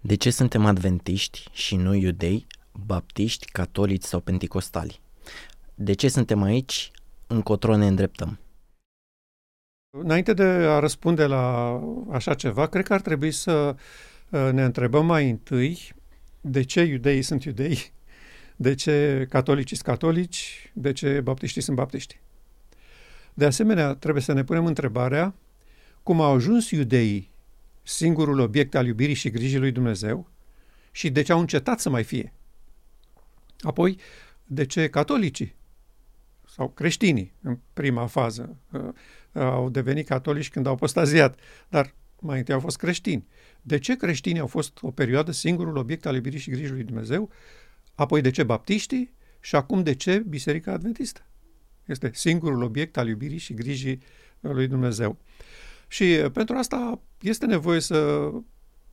De ce suntem adventiști și nu iudei, baptiști, catolici sau penticostali? De ce suntem aici? Încotro ne îndreptăm. Înainte de a răspunde la așa ceva, cred că ar trebui să uh, ne întrebăm mai întâi de ce iudeii sunt iudei, de ce catolicii sunt catolici, de ce baptiștii sunt baptiști. De asemenea, trebuie să ne punem întrebarea cum au ajuns iudeii singurul obiect al iubirii și grijii lui Dumnezeu și de ce au încetat să mai fie. Apoi, de ce catolicii sau creștinii, în prima fază, uh, au devenit catolici când au postaziat, dar mai întâi au fost creștini. De ce creștinii au fost o perioadă singurul obiect al iubirii și grijii lui Dumnezeu? Apoi de ce baptiștii? Și acum de ce Biserica Adventistă? Este singurul obiect al iubirii și grijii lui Dumnezeu. Și uh, pentru asta este nevoie să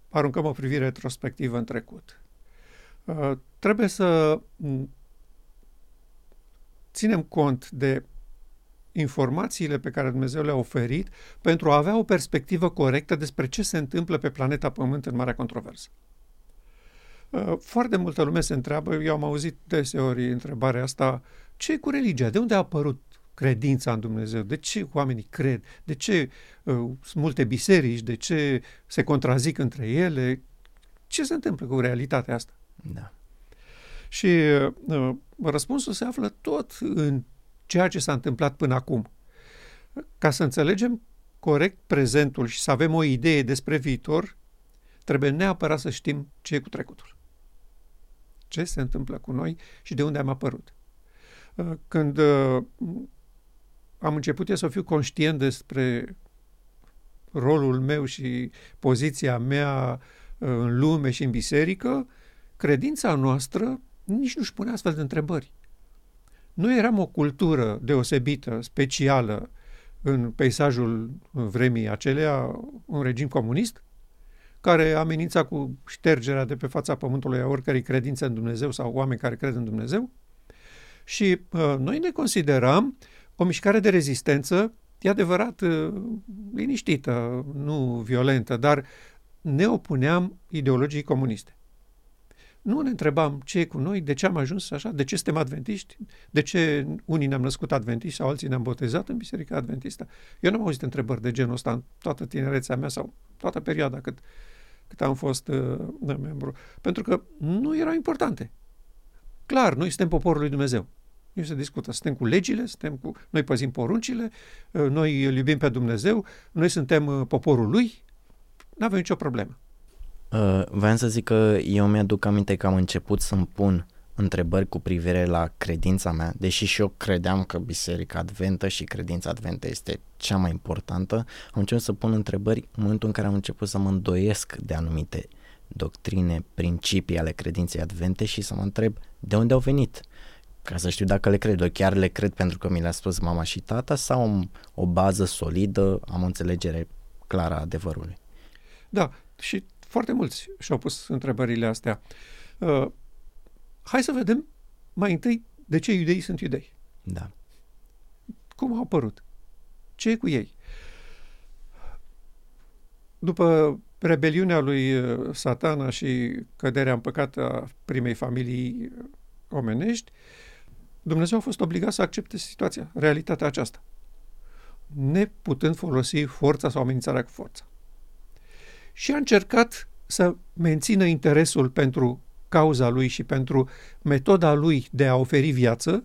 aruncăm o privire retrospectivă în trecut. Uh, trebuie să mm, ținem cont de informațiile pe care Dumnezeu le-a oferit pentru a avea o perspectivă corectă despre ce se întâmplă pe planeta Pământ în marea controversă. Uh, foarte multă lume se întreabă, eu am auzit deseori întrebarea asta, ce e cu religia? De unde a apărut credința în Dumnezeu? De ce oamenii cred? De ce uh, sunt multe biserici? De ce se contrazic între ele? Ce se întâmplă cu realitatea asta? Da. Și uh, răspunsul se află tot în ceea ce s-a întâmplat până acum. Ca să înțelegem corect prezentul și să avem o idee despre viitor, trebuie neapărat să știm ce e cu trecutul. Ce se întâmplă cu noi și de unde am apărut. Uh, când uh, am început eu să fiu conștient despre rolul meu și poziția mea uh, în lume și în biserică, credința noastră nici nu-și pune astfel de întrebări. Noi eram o cultură deosebită, specială, în peisajul vremii acelea, un regim comunist, care amenința cu ștergerea de pe fața pământului a oricărei credințe în Dumnezeu sau oameni care cred în Dumnezeu. Și uh, noi ne consideram o mișcare de rezistență, e adevărat, uh, liniștită, nu violentă, dar ne opuneam ideologiei comuniste. Nu ne întrebam ce e cu noi, de ce am ajuns așa, de ce suntem adventiști, de ce unii ne-am născut adventiști sau alții ne-am botezat în Biserica Adventistă. Eu nu am auzit întrebări de genul ăsta în toată tinerețea mea sau toată perioada cât, cât am fost uh, membru. Pentru că nu erau importante. Clar, noi suntem poporul lui Dumnezeu. Nu se discută. Suntem cu legile, suntem cu... noi păzim poruncile, uh, noi îl iubim pe Dumnezeu, noi suntem uh, poporul lui, nu avem nicio problemă. Uh, vreau să zic că eu mi-aduc aminte că am început să-mi pun întrebări cu privire la credința mea, deși și eu credeam că Biserica Adventă și credința Adventă este cea mai importantă, am început să pun întrebări în momentul în care am început să mă îndoiesc de anumite doctrine, principii ale credinței Advente și să mă întreb de unde au venit ca să știu dacă le cred. Eu chiar le cred pentru că mi le-a spus mama și tata sau am o bază solidă, am o înțelegere clară a adevărului. Da, și foarte mulți și-au pus întrebările astea. Uh, hai să vedem mai întâi de ce iudeii sunt iudei. Da. Cum au apărut? Ce e cu ei? După rebeliunea lui uh, satana și căderea în păcat a primei familii omenești, Dumnezeu a fost obligat să accepte situația, realitatea aceasta, neputând folosi forța sau amenințarea cu forța și a încercat să mențină interesul pentru cauza lui și pentru metoda lui de a oferi viață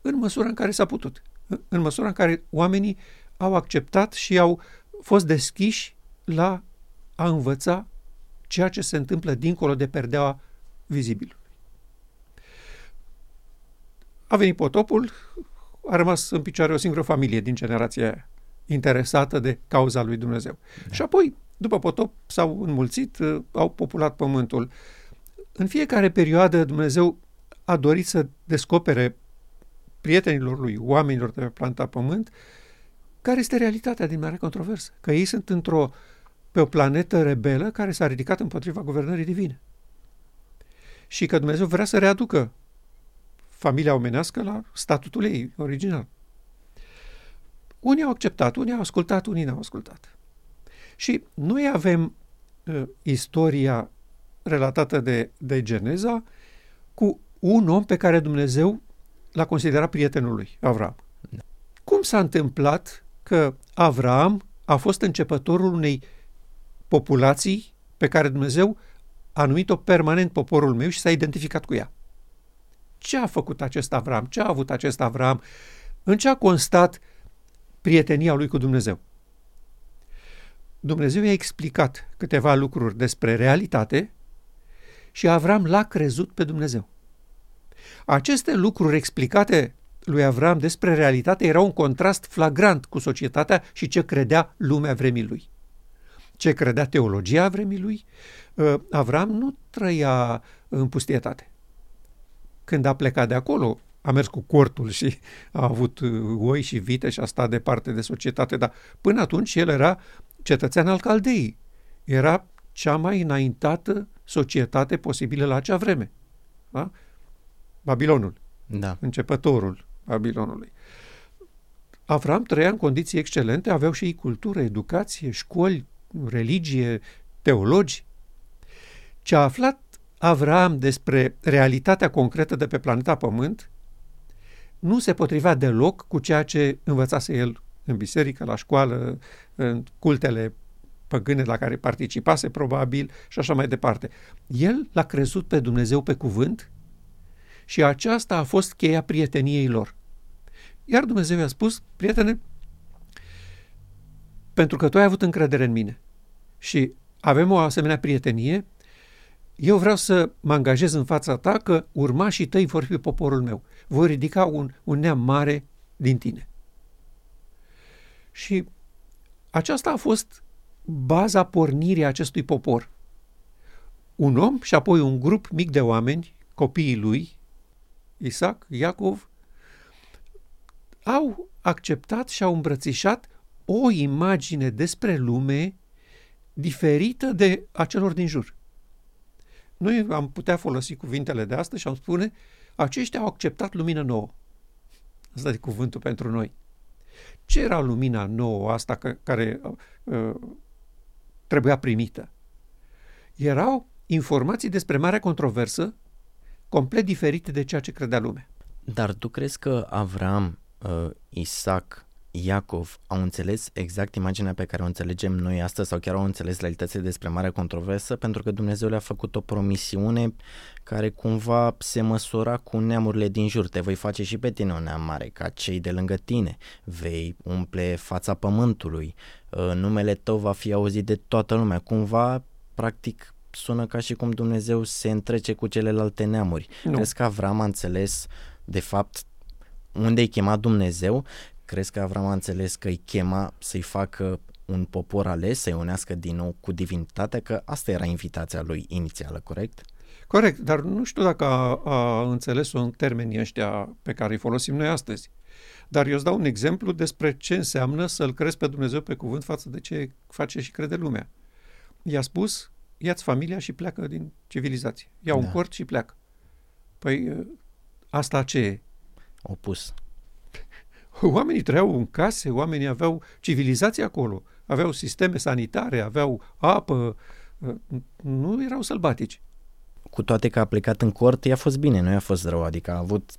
în măsura în care s-a putut, în măsura în care oamenii au acceptat și au fost deschiși la a învăța ceea ce se întâmplă dincolo de perdeaua vizibilului. A venit potopul, a rămas în picioare o singură familie din generația aia, interesată de cauza lui Dumnezeu. Da. Și apoi după potop s-au înmulțit, uh, au populat pământul. În fiecare perioadă Dumnezeu a dorit să descopere prietenilor lui, oamenilor de pe planta pământ, care este realitatea din mare controversă. Că ei sunt într-o, pe o planetă rebelă care s-a ridicat împotriva guvernării divine. Și că Dumnezeu vrea să readucă familia omenească la statutul ei original. Unii au acceptat, unii au ascultat, unii n-au ascultat. Și noi avem uh, istoria relatată de, de Geneza cu un om pe care Dumnezeu l-a considerat prietenul lui, Avram. Da. Cum s-a întâmplat că Avram a fost începătorul unei populații pe care Dumnezeu a numit-o permanent poporul meu și s-a identificat cu ea? Ce a făcut acest Avram? Ce a avut acest Avram? În ce a constat prietenia lui cu Dumnezeu? Dumnezeu i-a explicat câteva lucruri despre realitate și Avram l-a crezut pe Dumnezeu. Aceste lucruri explicate lui Avram despre realitate erau un contrast flagrant cu societatea și ce credea lumea vremii lui. Ce credea teologia vremii lui, ă, Avram nu trăia în pustietate. Când a plecat de acolo, a mers cu cortul și a avut oi și vite și a stat departe de societate, dar până atunci el era cetățean al Caldei. Era cea mai înaintată societate posibilă la acea vreme. Da? Babilonul. Da. Începătorul Babilonului. Avram trăia în condiții excelente, aveau și ei cultură, educație, școli, religie, teologi. Ce a aflat Avram despre realitatea concretă de pe planeta Pământ nu se potrivea deloc cu ceea ce învățase el în biserică, la școală, în cultele păgâne la care participase probabil și așa mai departe. El l-a crezut pe Dumnezeu pe cuvânt și aceasta a fost cheia prieteniei lor. Iar Dumnezeu i-a spus, prietene, pentru că tu ai avut încredere în mine și avem o asemenea prietenie, eu vreau să mă angajez în fața ta că urmașii tăi vor fi poporul meu. Voi ridica un, un neam mare din tine. Și aceasta a fost baza pornirii acestui popor. Un om și apoi un grup mic de oameni, copiii lui, Isaac, Iacov, au acceptat și au îmbrățișat o imagine despre lume diferită de a celor din jur. Noi am putea folosi cuvintele de astăzi și am spune aceștia au acceptat lumină nouă. Asta e cuvântul pentru noi. Ce era lumina nouă asta care uh, trebuia primită? Erau informații despre marea controversă complet diferite de ceea ce credea lumea. Dar tu crezi că Avram, uh, Isaac, Iacov au înțeles exact imaginea pe care o înțelegem noi astăzi sau chiar au înțeles realitățile despre marea controversă pentru că Dumnezeu le-a făcut o promisiune care cumva se măsura cu neamurile din jur. Te voi face și pe tine un neam mare ca cei de lângă tine. Vei umple fața pământului. Uh, numele tău va fi auzit de toată lumea. Cumva, practic, sună ca și cum Dumnezeu se întrece cu celelalte neamuri. Nu. Crezi că Avram a înțeles de fapt unde i chemat Dumnezeu Crezi că Avram a înțeles că îi chema să-i facă un popor ales, să-i unească din nou cu divinitatea, că asta era invitația lui inițială, corect? Corect, dar nu știu dacă a, a înțeles-o în termenii ăștia pe care îi folosim noi astăzi. Dar eu îți dau un exemplu despre ce înseamnă să-L crezi pe Dumnezeu pe cuvânt față de ce face și crede lumea. I-a spus, ia-ți familia și pleacă din civilizație. Ia da. un cort și pleacă. Păi asta ce e? Opus. Oamenii trăiau în case, oamenii aveau civilizație acolo, aveau sisteme sanitare, aveau apă, nu erau sălbatici. Cu toate că a plecat în cort, i-a fost bine, nu i-a fost rău, adică a avut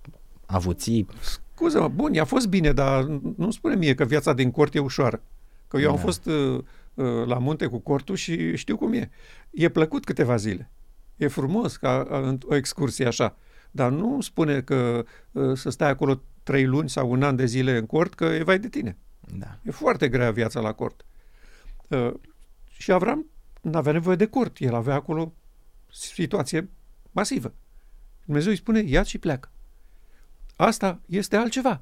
avuții. Scuză-mă, bun, i-a fost bine, dar nu spune mie că viața din cort e ușoară. Că eu da. am fost uh, uh, la munte cu cortul și știu cum e. E plăcut câteva zile. E frumos ca uh, o excursie așa. Dar nu spune că uh, să stai acolo trei luni sau un an de zile în cort, că e vai de tine. Da. E foarte grea viața la cort. Uh, și Avram nu avea nevoie de cort. El avea acolo situație masivă. Dumnezeu îi spune, ia și pleacă. Asta este altceva.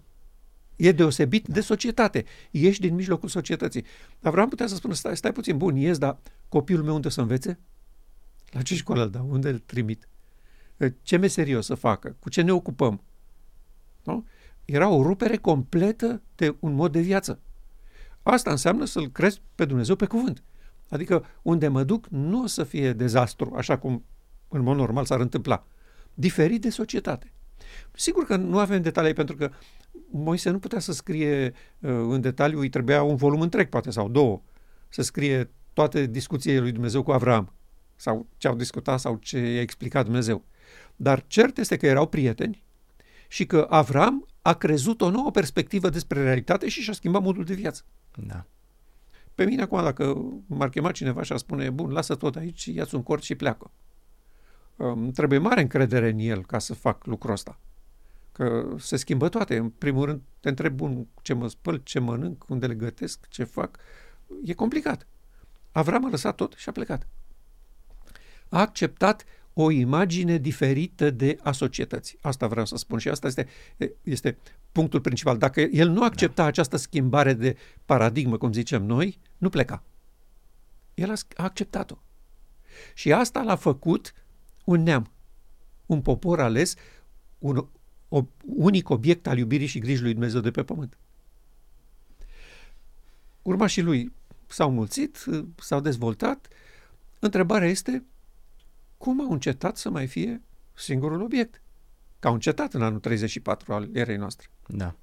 E deosebit da. de societate. Ești din mijlocul societății. Avram putea să spună, stai, stai puțin, bun, ies, dar copilul meu unde să învețe? La ce școală îl dau? Unde îl trimit? Uh, ce meserie o să facă? Cu ce ne ocupăm? Nu? Era o rupere completă de un mod de viață. Asta înseamnă să-L crezi pe Dumnezeu pe cuvânt. Adică unde mă duc nu o să fie dezastru, așa cum în mod normal s-ar întâmpla. Diferit de societate. Sigur că nu avem detalii pentru că Moise nu putea să scrie uh, în detaliu, îi trebuia un volum întreg, poate, sau două, să scrie toate discuțiile lui Dumnezeu cu Avram sau ce au discutat sau ce i-a explicat Dumnezeu. Dar cert este că erau prieteni și că Avram a crezut o nouă perspectivă despre realitate și și-a schimbat modul de viață. Da. Pe mine acum, dacă m-ar chema cineva și ar spune, bun, lasă tot aici, ia-ți un cort și pleacă. Um, trebuie mare încredere în el ca să fac lucrul ăsta. Că se schimbă toate. În primul rând, te întreb, bun, ce mă spăl, ce mănânc, unde le gătesc, ce fac. E complicat. Avram a lăsat tot și a plecat. A acceptat o imagine diferită de a societății. Asta vreau să spun și asta este, este punctul principal. Dacă el nu accepta da. această schimbare de paradigmă, cum zicem noi, nu pleca. El a, a acceptat-o. Și asta l-a făcut un neam, un popor ales, un o, unic obiect al iubirii și grijii lui Dumnezeu de pe pământ. Urmașii lui s-au mulțit, s-au dezvoltat. Întrebarea este cum au încetat să mai fie singurul obiect? Că au încetat în anul 34 al erei noastre. Da.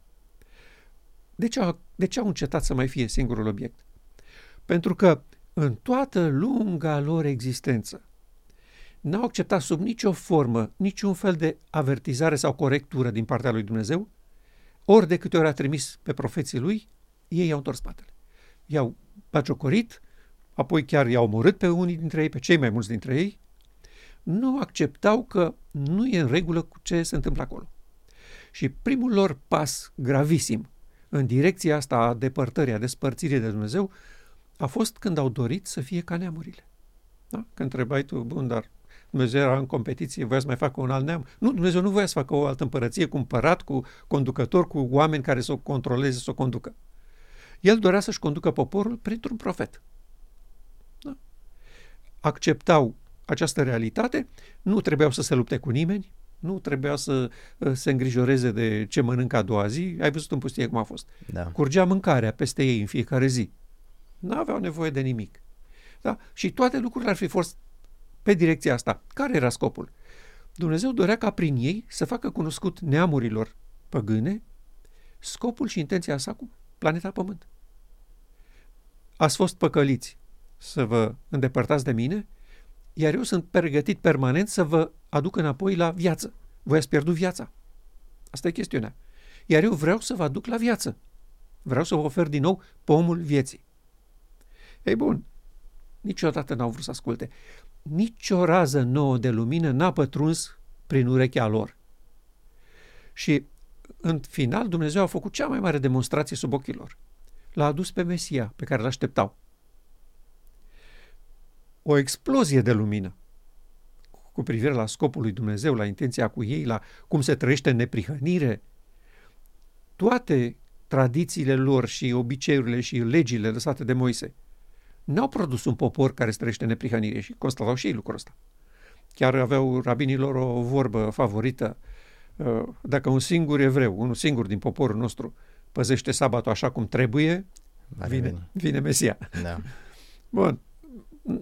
De ce, au, de ce au încetat să mai fie singurul obiect? Pentru că în toată lunga lor existență n-au acceptat sub nicio formă, niciun fel de avertizare sau corectură din partea lui Dumnezeu, ori de câte ori a trimis pe profeții lui, ei i-au întors spatele. I-au bagiocorit, apoi chiar i-au omorât pe unii dintre ei, pe cei mai mulți dintre ei, nu acceptau că nu e în regulă cu ce se întâmplă acolo. Și primul lor pas gravisim în direcția asta a depărtării, a despărțirii de Dumnezeu, a fost când au dorit să fie ca neamurile. Da? Când întrebai tu, bun, dar Dumnezeu era în competiție, voia să mai facă un alt neam. Nu, Dumnezeu nu voia să facă o altă împărăție cu împărat, cu conducător, cu oameni care să o controleze, să o conducă. El dorea să-și conducă poporul printr-un profet. Da? Acceptau această realitate, nu trebuiau să se lupte cu nimeni, nu trebuia să uh, se îngrijoreze de ce mănâncă a doua zi. Ai văzut în pustie cum a fost. Da. Curgea mâncarea peste ei în fiecare zi. Nu aveau nevoie de nimic. Da? Și toate lucrurile ar fi fost pe direcția asta. Care era scopul? Dumnezeu dorea ca prin ei să facă cunoscut neamurilor păgâne scopul și intenția sa cu planeta Pământ. Ați fost păcăliți să vă îndepărtați de mine, iar eu sunt pregătit permanent să vă aduc înapoi la viață. Voi ați pierdut viața. Asta e chestiunea. Iar eu vreau să vă aduc la viață. Vreau să vă ofer din nou pomul vieții. Ei bun, niciodată n-au vrut să asculte. Nici o rază nouă de lumină n-a pătruns prin urechea lor. Și în final Dumnezeu a făcut cea mai mare demonstrație sub ochii lor. L-a adus pe Mesia pe care l-așteptau o explozie de lumină cu privire la scopul lui Dumnezeu, la intenția cu ei, la cum se trăiește în neprihănire. Toate tradițiile lor și obiceiurile și legile lăsate de Moise n-au produs un popor care se trăiește în neprihănire și constatau și ei lucrul ăsta. Chiar aveau rabinilor o vorbă favorită. Uh, dacă un singur evreu, unul singur din poporul nostru, păzește sabatul așa cum trebuie, vine, vine Mesia. Da. Bun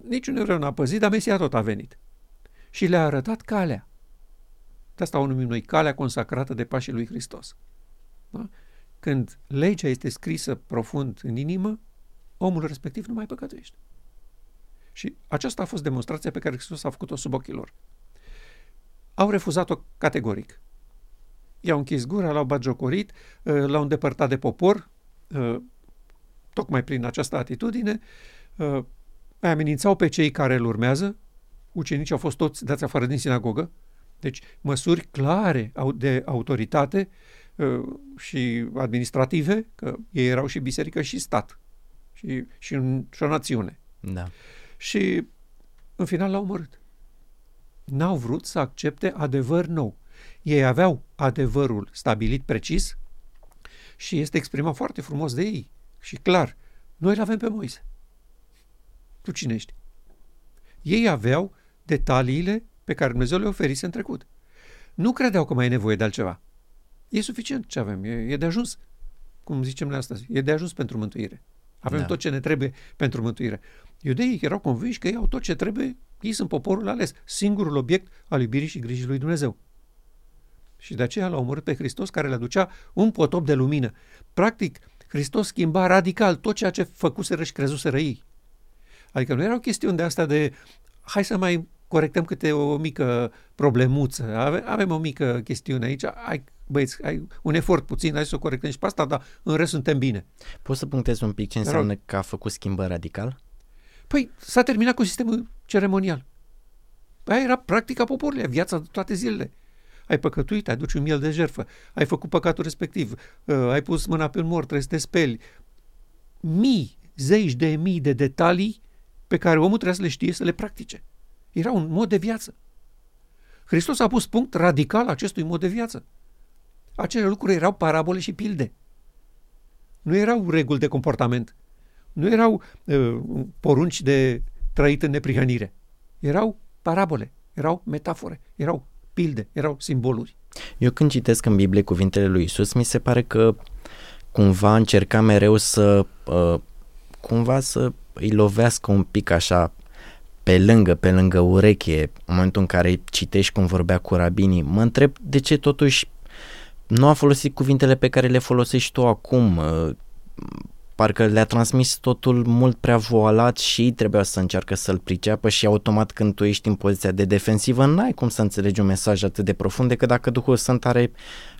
niciun evreu n-a păzit, dar Mesia tot a venit. Și le-a arătat calea. De asta o numim noi calea consacrată de pașii lui Hristos. Da? Când legea este scrisă profund în inimă, omul respectiv nu mai păcătuiește. Și aceasta a fost demonstrația pe care Hristos a făcut-o sub ochii lor. Au refuzat-o categoric. I-au închis gura, l-au bagiocorit, uh, l-au îndepărtat de popor, uh, tocmai prin această atitudine, uh, mai amenințau pe cei care îl urmează, ucenicii au fost toți dați afară din sinagogă, deci măsuri clare de autoritate uh, și administrative, că ei erau și biserică și stat și, și, în, și o națiune. Da. Și în final l-au omorât. N-au vrut să accepte adevăr nou. Ei aveau adevărul stabilit precis și este exprimat foarte frumos de ei și clar. Noi îl avem pe Moise. Tu cine ești? Ei aveau detaliile pe care Dumnezeu le oferise în trecut. Nu credeau că mai e nevoie de altceva. E suficient ce avem, e, e de ajuns. Cum zicem noi astăzi, e de ajuns pentru mântuire. Avem da. tot ce ne trebuie pentru mântuire. Iudeii erau convinși că ei au tot ce trebuie, ei sunt poporul ales, singurul obiect al iubirii și grijii lui Dumnezeu. Și de aceea l-au omorât pe Hristos care le aducea un potop de lumină. Practic, Hristos schimba radical tot ceea ce făcuseră și crezuseră ei Adică nu erau chestiuni de asta de hai să mai corectăm câte o mică problemuță. Ave, avem o mică chestiune aici, hai, băieți, ai un efort puțin, hai să o corectăm și pe asta, dar în rest suntem bine. Poți să punctezi un pic ce înseamnă că a făcut schimbări radical? Păi s-a terminat cu sistemul ceremonial. Aia era practica poporului, viața de toate zilele. Ai păcătuit, ai duci un miel de jertfă, ai făcut păcatul respectiv, uh, ai pus mâna pe un mort, trebuie să te speli. Mii, zeci de mii de detalii pe care omul trebuie să le știe să le practice. Era un mod de viață. Hristos a pus punct radical acestui mod de viață. Acele lucruri erau parabole și pilde. Nu erau reguli de comportament. Nu erau uh, porunci de trăit în neprihănire. Erau parabole, erau metafore, erau pilde, erau simboluri. Eu când citesc în Biblie cuvintele lui Isus, mi se pare că cumva încerca mereu să uh, cumva să îi lovească un pic așa pe lângă, pe lângă ureche, în momentul în care citești cum vorbea cu rabinii, mă întreb de ce totuși nu a folosit cuvintele pe care le folosești tu acum. Uh, parcă le-a transmis totul mult prea voalat și trebuia să încearcă să-l priceapă și automat când tu ești în poziția de defensivă n-ai cum să înțelegi un mesaj atât de profund decât dacă Duhul Sfânt are,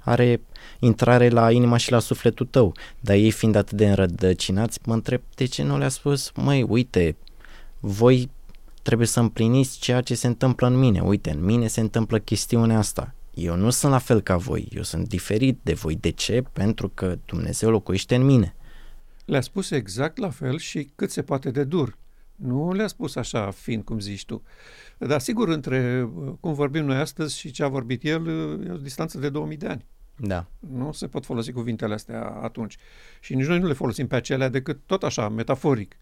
are intrare la inima și la sufletul tău. Dar ei fiind atât de înrădăcinați, mă întreb de ce nu le-a spus, măi, uite, voi trebuie să împliniți ceea ce se întâmplă în mine. Uite, în mine se întâmplă chestiunea asta. Eu nu sunt la fel ca voi, eu sunt diferit de voi. De ce? Pentru că Dumnezeu locuiește în mine. Le-a spus exact la fel și cât se poate de dur. Nu le-a spus așa fiind, cum zici tu. Dar sigur, între cum vorbim noi astăzi și ce a vorbit el, e o distanță de 2000 de ani. Da. Nu se pot folosi cuvintele astea atunci. Și nici noi nu le folosim pe acelea decât tot așa, metaforic.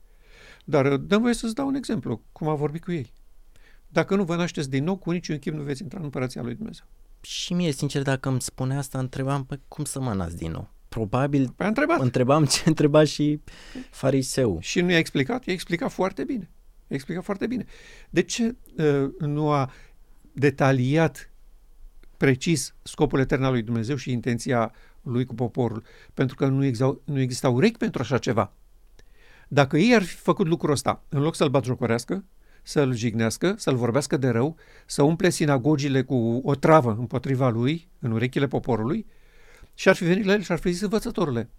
Dar dăm voie să-ți dau un exemplu, cum a vorbit cu ei. Dacă nu vă nașteți din nou, cu niciun chip nu veți intra în împărăția lui Dumnezeu. Și mie, sincer, dacă îmi spune asta, întrebam, păi, cum să mă nasc din nou? Probabil păi întrebat. întrebam ce întreba și fariseu. Și nu i-a explicat? I-a explicat foarte bine. I-a explicat foarte bine. De ce uh, nu a detaliat precis scopul etern al lui Dumnezeu și intenția lui cu poporul? Pentru că nu, exau, nu exista urechi pentru așa ceva. Dacă ei ar fi făcut lucrul ăsta, în loc să-l batjocorească, să-l jignească, să-l vorbească de rău, să umple sinagogile cu o travă împotriva lui, în urechile poporului, și ar fi venit la el și ar fi zis, învățătorule,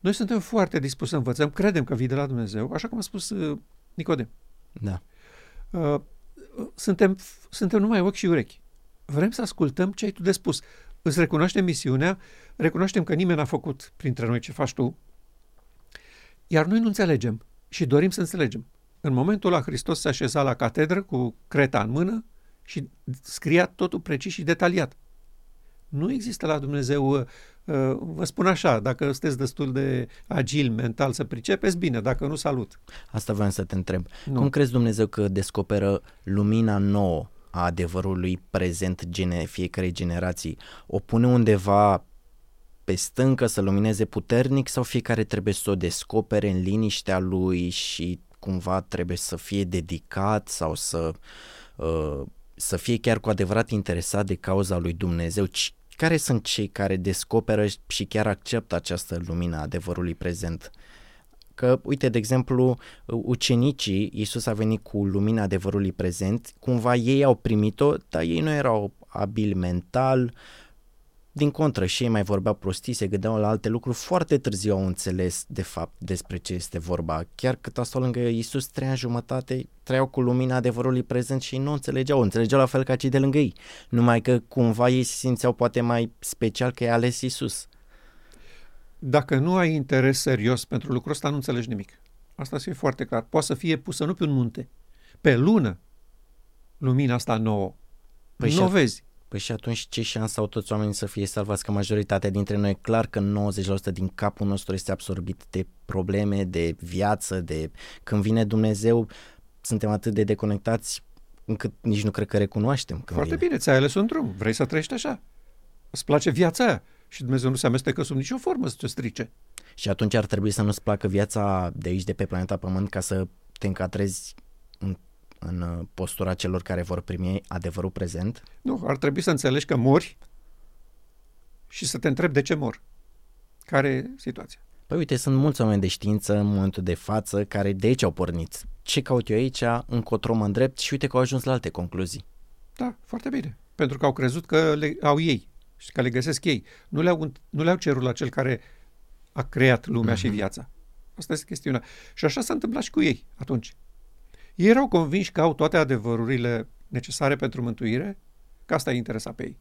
noi suntem foarte dispuși să învățăm, credem că vii de la Dumnezeu, așa cum a spus uh, Nicodem. Da. Uh, suntem, suntem numai ochi și urechi. Vrem să ascultăm ce ai tu de spus. Îți recunoaștem misiunea, recunoaștem că nimeni n-a făcut printre noi ce faci tu, iar noi nu înțelegem și dorim să înțelegem. În momentul ăla Hristos se așeza la catedră cu creta în mână și scria totul precis și detaliat. Nu există la Dumnezeu, uh, vă spun așa, dacă sunteți destul de agil mental să pricepeți, bine, dacă nu, salut. Asta vreau să te întreb. Nu. Cum crezi Dumnezeu că descoperă lumina nouă a adevărului prezent gene, fiecare generații? O pune undeva pe stâncă să lumineze puternic sau fiecare trebuie să o descopere în liniștea lui și cumva trebuie să fie dedicat sau să, uh, să fie chiar cu adevărat interesat de cauza lui Dumnezeu? Care sunt cei care descoperă și chiar acceptă această lumină a adevărului prezent? Că, uite, de exemplu, ucenicii, Iisus a venit cu lumina adevărului prezent, cumva ei au primit-o, dar ei nu erau abili mental, uh, din contră, și ei mai vorbeau prostii, se gândeau la alte lucruri, foarte târziu au înțeles de fapt despre ce este vorba. Chiar cât a stat lângă Iisus trei ani jumătate, trăiau cu lumina adevărului prezent și nu înțelegeau, înțelegeau la fel ca cei de lângă ei. Numai că cumva ei se simțeau poate mai special că i-a ales Iisus. Dacă nu ai interes serios pentru lucrul ăsta, nu înțelegi nimic. Asta să fie foarte clar. Poate să fie pusă nu pe un munte, pe lună, lumina asta nouă. Păi nu o vezi. Păi și atunci ce șansă au toți oamenii să fie salvați? Că majoritatea dintre noi, clar că 90% din capul nostru este absorbit de probleme, de viață, de când vine Dumnezeu, suntem atât de deconectați încât nici nu cred că recunoaștem. Când Foarte vine. bine, ți-ai ales un drum, vrei să trăiești așa. Îți place viața aia și Dumnezeu nu se amestecă sub nicio formă să te strice. Și atunci ar trebui să nu-ți placă viața de aici, de pe planeta Pământ, ca să te încadrezi în în uh, postura celor care vor primi adevărul prezent? Nu, ar trebui să înțelegi că mori și să te întrebi de ce mor. Care e situația? Păi uite, sunt mulți oameni de știință în momentul de față care de aici au pornit. Ce caut eu aici, încotro mă îndrept și uite că au ajuns la alte concluzii. Da, foarte bine. Pentru că au crezut că le au ei și că le găsesc ei. Nu le-au, nu le-au cerut la cel care a creat lumea mm-hmm. și viața. Asta este chestiunea. Și așa s-a întâmplat și cu ei atunci. Ei erau convinși că au toate adevărurile necesare pentru mântuire, că asta îi interesa pe ei.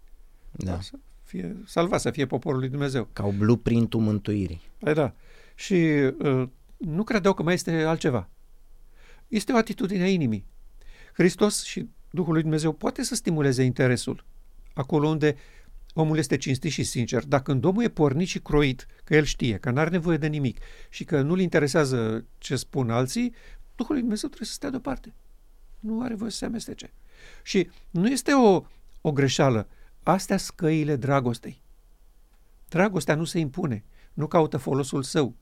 Da. Să fie salvat, să fie poporul lui Dumnezeu. Ca o blueprint-ul mântuirii. Păi da. Și uh, nu credeau că mai este altceva. Este o atitudine a inimii. Hristos și Duhul lui Dumnezeu poate să stimuleze interesul acolo unde omul este cinstit și sincer. Dar când omul e pornit și croit, că el știe, că nu are nevoie de nimic și că nu-l interesează ce spun alții, Duhul lui Dumnezeu trebuie să stea deoparte. Nu are voie să se amestece. Și nu este o, o greșeală. Astea scăile dragostei. Dragostea nu se impune, nu caută folosul său,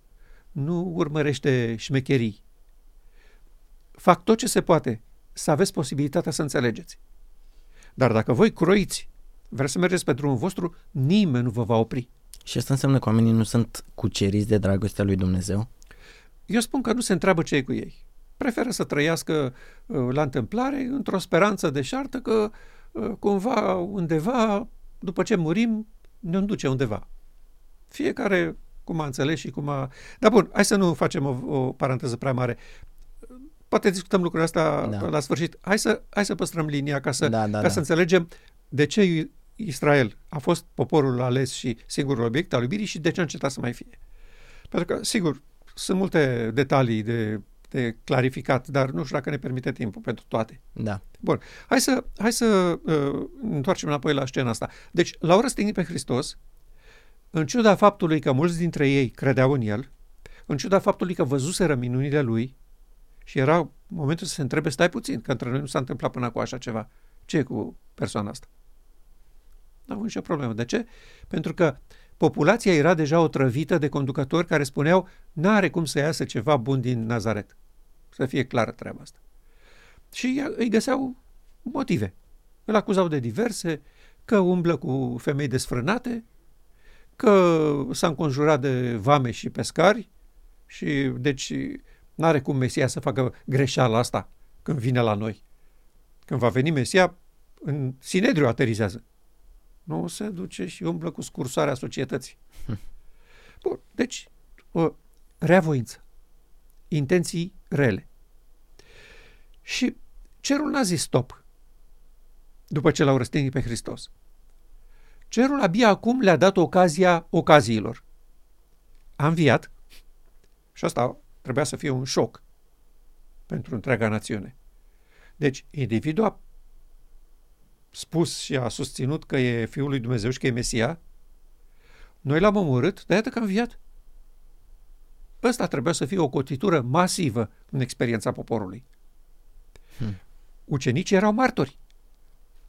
nu urmărește șmecherii. Fac tot ce se poate să aveți posibilitatea să înțelegeți. Dar dacă voi croiți, vreți să mergeți pe drumul vostru, nimeni nu vă va opri. Și asta înseamnă că oamenii nu sunt cuceriți de dragostea lui Dumnezeu? Eu spun că nu se întreabă ce e cu ei. Preferă să trăiască uh, la întâmplare, într-o speranță deșartă că uh, cumva undeva, după ce murim, ne duce undeva. Fiecare cum a înțeles și cum a... Dar bun, hai să nu facem o, o paranteză prea mare. Poate discutăm lucrurile astea da. la sfârșit. Hai să, hai să păstrăm linia ca să, da, da, ca da. să înțelegem de ce Israel a fost poporul ales și singurul obiect al iubirii și de ce a încetat să mai fie. Pentru că, sigur, sunt multe detalii de, de clarificat, dar nu știu dacă ne permite timpul pentru toate. Da. Bun. Hai să, hai să uh, întoarcem înapoi la scena asta. Deci, l-au răstignit pe Hristos, în ciuda faptului că mulți dintre ei credeau în el, în ciuda faptului că văzuseră minunile lui și era momentul să se întrebe, stai puțin, că între noi nu s-a întâmplat până cu așa ceva. Ce e cu persoana asta? Nu avut nicio problemă. De ce? Pentru că populația era deja otrăvită de conducători care spuneau n-are cum să iasă ceva bun din Nazaret. Să fie clară treaba asta. Și îi găseau motive. Îl acuzau de diverse, că umblă cu femei desfrânate, că s-a înconjurat de vame și pescari și deci n-are cum Mesia să facă greșeala asta când vine la noi. Când va veni Mesia, în Sinedriu aterizează. Nu se duce și umblă cu scursarea societății. Bun, deci, o reavoință, intenții rele. Și cerul n-a zis stop după ce l-au răstignit pe Hristos. Cerul abia acum le-a dat ocazia ocaziilor. A înviat și asta trebuia să fie un șoc pentru întreaga națiune. Deci, individul a spus și a susținut că e Fiul lui Dumnezeu și că e Mesia, noi l-am omorât, dar iată că a înviat. Ăsta trebuia să fie o cotitură masivă în experiența poporului. Hmm. Ucenicii erau martori.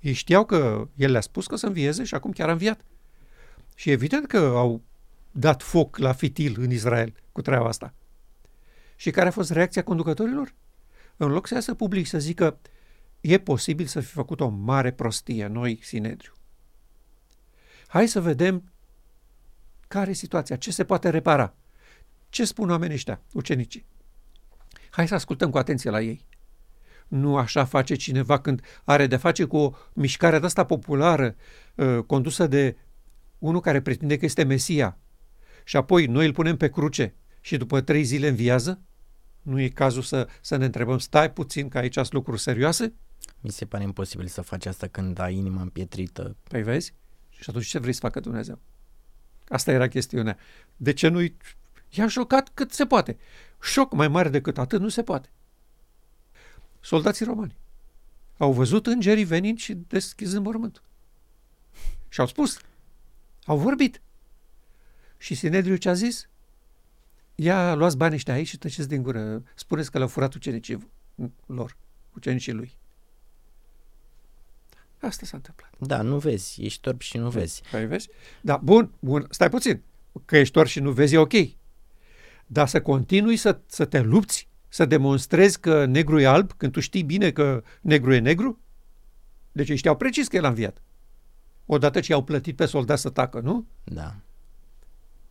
Ei știau că el le-a spus că să învieze și acum chiar a înviat. Și evident că au dat foc la fitil în Israel cu treaba asta. Și care a fost reacția conducătorilor? În loc să iasă public să zică e posibil să fi făcut o mare prostie noi, Sinedriu. Hai să vedem care e situația, ce se poate repara. Ce spun oamenii ăștia, ucenicii? Hai să ascultăm cu atenție la ei. Nu așa face cineva când are de face cu o mișcare de asta populară, uh, condusă de unul care pretinde că este Mesia, și apoi noi îl punem pe cruce și după trei zile înviază? Nu e cazul să, să ne întrebăm, stai puțin că aici sunt lucruri serioase? Mi se pare imposibil să faci asta când ai inima împietrită. Păi vezi? Și atunci ce vrei să facă Dumnezeu? Asta era chestiunea. De ce nu-i... I-a șocat cât se poate. Șoc mai mare decât atât nu se poate. Soldații romani au văzut îngerii venind și deschizând mormântul. Și au spus, au vorbit. Și Sinedriu ce a zis? Ia, luați banii ăștia aici și tăceți din gură. Spuneți că le-au furat ucenicii lor, ucenicii lui. Asta s-a întâmplat. Da, nu vezi. Ești orb și nu vezi. Păi vezi? Da, bun, bun. Stai puțin. Că ești orb și nu vezi e ok. Dar să continui să, să te lupți, să demonstrezi că negru e alb, când tu știi bine că negru e negru? Deci ei știau precis că el a înviat. Odată ce i-au plătit pe soldat să tacă, nu? Da.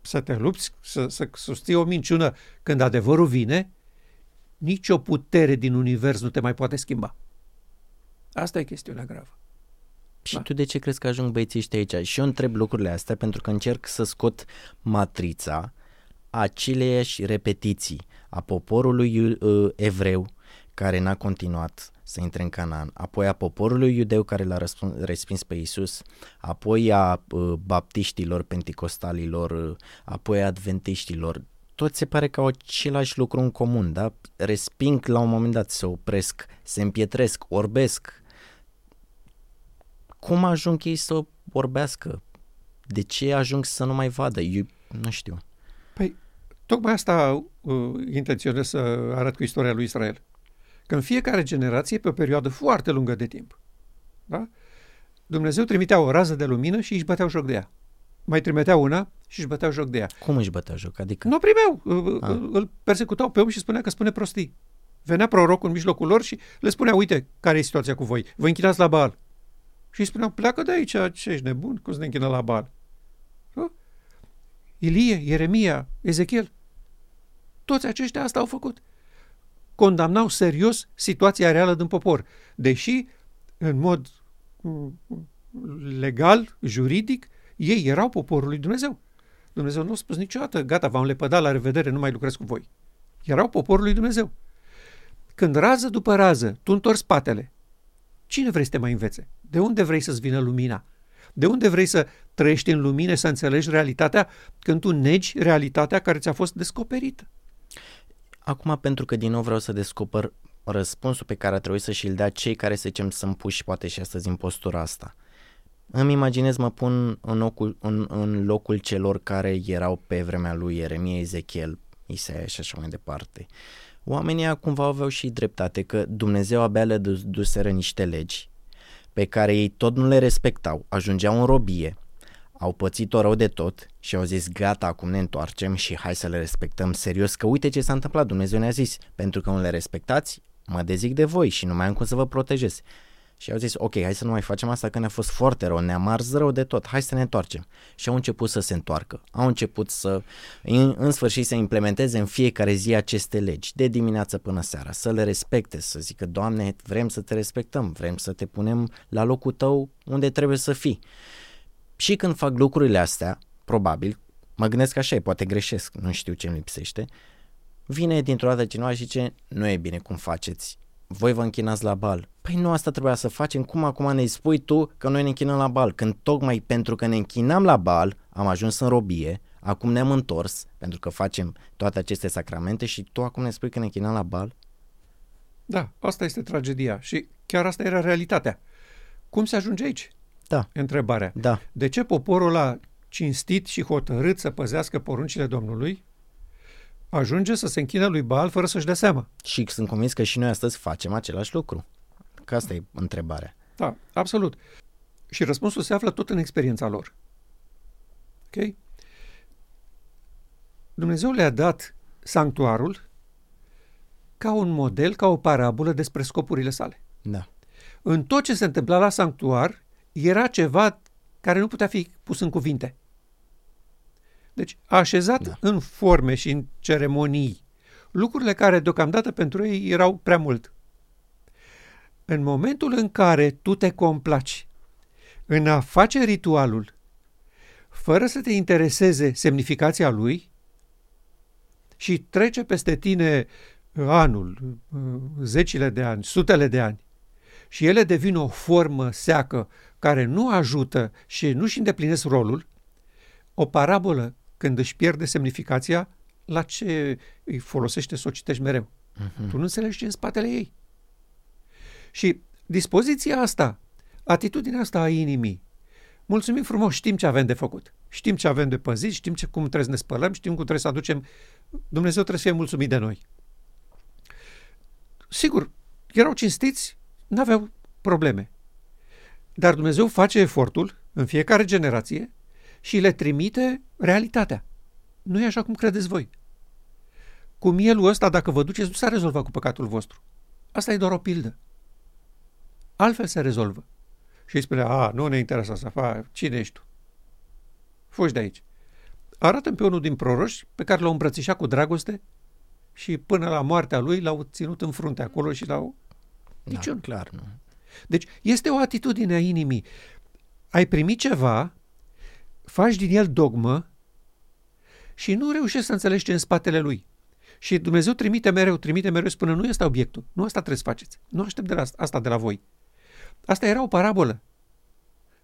să te lupți, să, să susții o minciună când adevărul vine, nicio putere din univers nu te mai poate schimba. Asta e chestiunea gravă. Și Da. tu de ce crezi că ajung băieții ăștia aici? Și eu întreb lucrurile astea pentru că încerc să scot matrița aceleiași repetiții a poporului uh, evreu care n-a continuat să intre în Canaan, apoi a poporului iudeu care l-a răspun- respins pe Isus, apoi a uh, baptiștilor, penticostalilor, uh, apoi a adventiștilor. Toți se pare că au același lucru în comun, da? Resping la un moment dat, se opresc, se împietresc, orbesc, cum ajung ei să vorbească? De ce ajung să nu mai vadă? Eu nu știu. Păi, tocmai asta uh, intenționez să arăt cu istoria lui Israel. Că în fiecare generație, pe o perioadă foarte lungă de timp, da? Dumnezeu trimitea o rază de lumină și își băteau joc de ea. Mai trimitea una și își băteau joc de ea. Cum își bătea joc? Adică, Nu o primeau. Uh, Ah. uh, Îl persecutau pe om și spunea că spune prostii. Venea prorocul în mijlocul lor și le spunea, uite, care e situația cu voi? Vă închinați la Baal. Și îi spuneau, pleacă de aici, ce ești nebun? Cum să ne închină la Baal? Da? Ilie, Ieremia, Ezechiel. Toți aceștia asta au făcut. Condamnau serios situația reală din popor, deși în mod mm, legal, juridic, ei erau poporul lui Dumnezeu. Dumnezeu nu a spus niciodată, gata, v-am lepădat, la revedere, nu mai lucrez cu voi. Erau poporul lui Dumnezeu. Când rază după rază, tu întorci spatele, cine vrei să te mai învețe? De unde vrei să-ți vină lumina? De unde vrei să trăiești în lumină, să înțelegi realitatea când tu negi realitatea care ți-a fost descoperită? Acum pentru că din nou vreau să descoper răspunsul pe care ar trebui să și-l dea cei care, să zicem, sunt puși poate și astăzi în postura asta. Îmi imaginez, mă pun în locul, în, în locul celor care erau pe vremea lui Ieremia, Ezechiel, Isaia și așa mai departe. Oamenii ăia cumva aveau și dreptate că Dumnezeu abia le dus- duseră niște legi pe care ei tot nu le respectau, ajungeau în robie, au pățit-o rău de tot și au zis gata, acum ne întoarcem și hai să le respectăm serios că uite ce s-a întâmplat, Dumnezeu ne-a zis, pentru că nu le respectați, mă dezic de voi și nu mai am cum să vă protejez. Și au zis, ok, hai să nu mai facem asta că ne-a fost foarte rău, ne-am ars rău de tot, hai să ne întoarcem. Și au început să se întoarcă, au început să, în, în sfârșit, să implementeze în fiecare zi aceste legi, de dimineață până seara, să le respecte, să zică, Doamne, vrem să te respectăm, vrem să te punem la locul tău unde trebuie să fii. Și când fac lucrurile astea, probabil, mă gândesc așa, e, poate greșesc, nu știu ce îmi lipsește, vine dintr-o dată cineva și zice, nu e bine cum faceți, voi vă închinați la bal. Păi nu asta trebuia să facem, cum acum ne spui tu că noi ne închinăm la bal, când tocmai pentru că ne închinam la bal am ajuns în robie, acum ne-am întors pentru că facem toate aceste sacramente și tu acum ne spui că ne închinăm la bal? Da, asta este tragedia și chiar asta era realitatea. Cum se ajunge aici? Da, Întrebarea. da, De ce poporul a cinstit și hotărât să păzească poruncile Domnului ajunge să se închină lui Baal fără să-și dea seama? și sunt convins că și noi astăzi facem același lucru. Că asta e întrebarea. Da, absolut. Și răspunsul se află tot în experiența lor. Ok? Dumnezeu le-a dat sanctuarul ca un model, ca o parabolă despre scopurile sale. Da. În tot ce se întâmpla la sanctuar era ceva care nu putea fi pus în cuvinte. Deci a așezat Da. da. în forme și în ceremonii lucrurile care deocamdată pentru ei erau prea mult. În momentul în care tu te complaci în a face ritualul fără să te intereseze semnificația lui și trece peste tine anul, zecile de ani, sutele de ani și ele devin o formă seacă care nu ajută și nu-și îndeplinesc rolul, o parabolă, când își pierde semnificația, la ce îi folosește să o citești mereu? Mhm. Tu nu înțelegi ce e în spatele ei. Și dispoziția asta, atitudinea asta a inimii, mulțumim frumos, știm ce avem de făcut. Știm ce avem de păzit, știm ce, cum trebuie să ne spălăm, știm cum trebuie să aducem... Dumnezeu trebuie să fie mulțumit de noi. Sigur, erau cinstiți, n-aveau probleme. Dar Dumnezeu face efortul în fiecare generație și le trimite realitatea. Nu e așa cum credeți voi. Cu mielul ăsta, dacă vă duceți, nu s-a rezolvat cu păcatul vostru. Asta e doar o pildă. Altfel se rezolvă. Și îi spune, a, nu ne interesează să fac, cine ești tu? Fugi de aici. arată pe unul din proroși pe care l-au îmbrățișat cu dragoste și până la moartea lui l-au ținut în frunte acolo și l-au... Da, Niciun. clar, nu. Deci este o atitudine a inimii. Ai primit ceva, faci din el dogmă și nu reușești să înțelegi ce e în spatele lui. Și Dumnezeu trimite mereu, trimite mereu, spune, nu este obiectul, nu asta trebuie să faceți, nu aștept de la asta de la voi. Asta era o parabolă.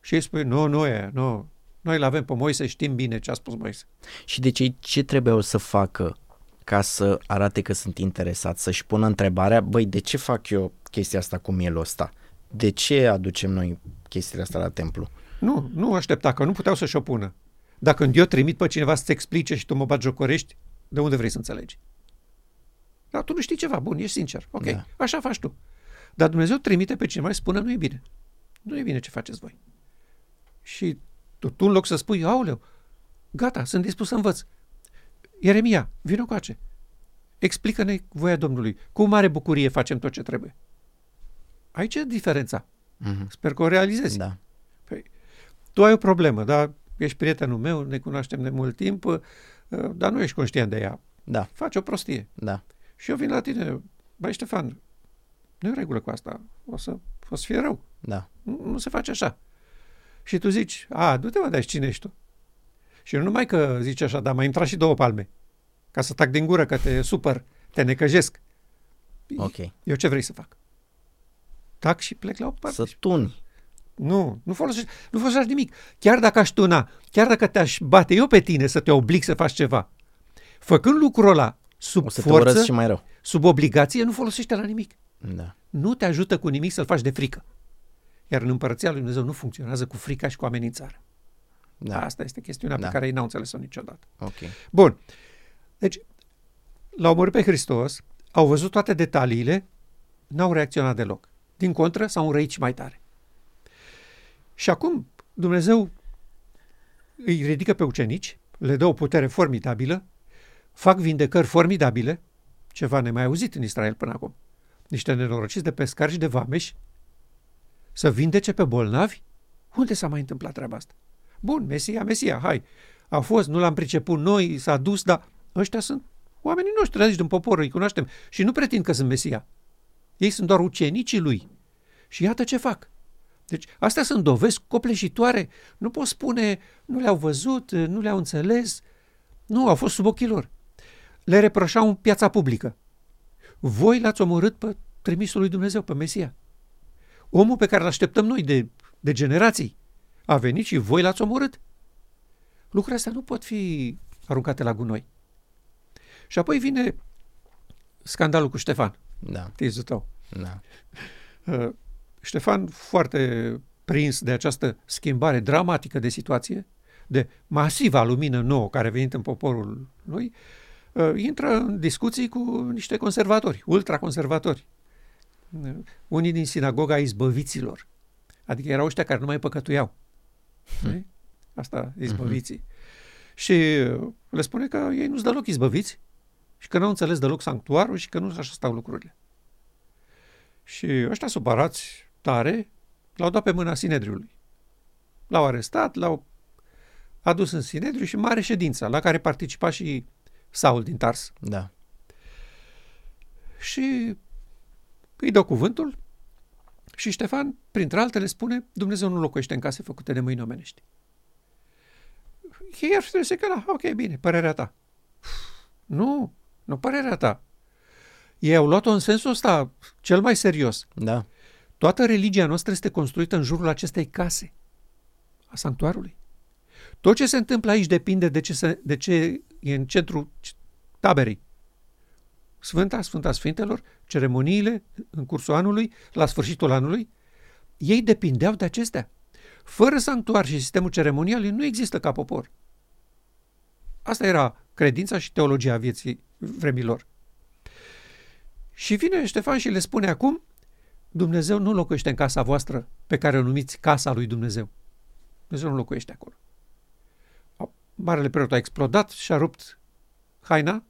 Și ei spune, nu, nu e, nu, noi îl avem pe Moise, știm bine ce a spus Moise. Și de ce, ce trebuiau să facă ca să arate că sunt interesați, să-și pună întrebarea, băi, de ce fac eu chestia asta cu mielul ăsta? De ce aducem noi chestiile astea la templu? Nu, nu aștepta, că nu puteau să-și opună. Dacă când eu trimit pe cineva să-ți explice și tu mă jocorești, de unde vrei să înțelegi? Dar tu nu știi ceva, bun, ești sincer. Ok, Da. așa faci tu. Dar Dumnezeu trimite pe cineva și spune, nu e bine. Nu e bine ce faceți voi. Și tu, tu în loc să spui, auleu, gata, sunt dispus să învăț. Ieremia, vină coace. Explică-ne voia Domnului. Cu mare bucurie facem tot ce trebuie. Aici e diferența. Mm-hmm. Sper că o realizezi. Da. Tu ai o problemă, da? Ești prietenul meu, ne cunoaștem de mult timp, uh, dar nu ești conștient de ea. Da, Faci o prostie. da. Și eu vin la tine, băi Ștefan, nu e în regulă cu asta, o să, o să fie rău. Da. Nu, nu se face așa. Și tu zici, a, du-te mă, dar cine ești tu? Și nu numai că zici așa, dar mai intra și două palme, ca să tac din gură că te supăr, te necăjesc. Ok. Eu ce vrei să fac? Tac și plec la o parte. Să tuni. Nu, nu folosești, nu folosești nimic. Chiar dacă aș tuna, chiar dacă te-aș bate eu pe tine să te oblig să faci ceva, făcând lucrul ăla sub O să te forță, urăsc și mai rău. sub obligație, nu folosește la nimic. Da. Nu te ajută cu nimic să-l faci de frică. Iar în împărăția lui Dumnezeu nu funcționează cu frica și cu amenințarea. Da. Asta este chestiunea Da. pe care ei n-au înțeles-o niciodată. Ok. Bun. Deci, l-au omorât pe Hristos, au văzut toate detaliile, n-au reacționat deloc. Din contră, s-au înrăit și mai tare. Și acum Dumnezeu îi ridică pe ucenici, le dă o putere formidabilă, fac vindecări formidabile, ceva nemai auzit în Israel până acum. Niște nenorociți de pescari și de vameși să vindece pe bolnavi? Unde s-a mai întâmplat treaba asta? Bun, Mesia, Mesia, hai. A fost, nu l-am priceput noi, s-a dus, dar ăștia sunt oamenii noștri, aici din popor, îi cunoaștem și nu pretind că sunt Mesia. Ei sunt doar ucenicii lui. Și iată ce fac. Deci, astea sunt dovezi copleșitoare. Nu pot spune, nu le-au văzut, nu le-au înțeles. Nu, au fost sub ochii lor. Le reproșau în piața publică. Voi l-ați omorât pe trimisul lui Dumnezeu, pe Mesia. Omul pe care îl așteptăm noi de, de generații a venit și voi l-ați omorât. Lucrurile astea nu pot fi aruncate la gunoi. Și apoi vine scandalul cu Ștefan, Da. tizul tău. Da. Uh, Ștefan, foarte prins de această schimbare dramatică de situație, de masiva lumină nouă care a venit în poporul lui, uh, intră în discuții cu niște conservatori, ultraconservatori. Uh, Unii din sinagoga izbăviților, adică erau ăștia care nu mai păcătuiau. Hmm. Asta, izbăviții. Și uh, le spune că ei nu-s deloc izbăviți și că nu au înțeles deloc sanctuarul și că nu așa stau lucrurile. Și ăștia supărați tare l-au dat pe mâna Sinedriului. L-au arestat, l-au adus în Sinedriu și mare ședință, la care participa și Saul din Tars. Da. Și îi dă cuvântul și Ștefan, printre altele, spune Dumnezeu nu locuiește în case făcute de mâini omenești. Ei ar fi trebuit să că la, ok, bine, părerea ta. Nu, nu părerea ta. Ei au luat-o în sensul ăsta cel mai serios. Da. Toată religia noastră este construită în jurul acestei case, a sanctuarului. Tot ce se întâmplă aici depinde de ce, se, de ce e în centrul taberei. Sfânta, Sfânta Sfintelor, ceremoniile în cursul anului, la sfârșitul anului, ei depindeau de acestea. Fără sanctuar și sistemul ceremonial, ei nu există ca popor. Asta era credința și teologia vieții vremilor. Și vine Ștefan și le spune acum, Dumnezeu nu locuiește în casa voastră pe care o numiți casa lui Dumnezeu. Dumnezeu nu locuiește acolo. Marele preot a explodat și a rupt haina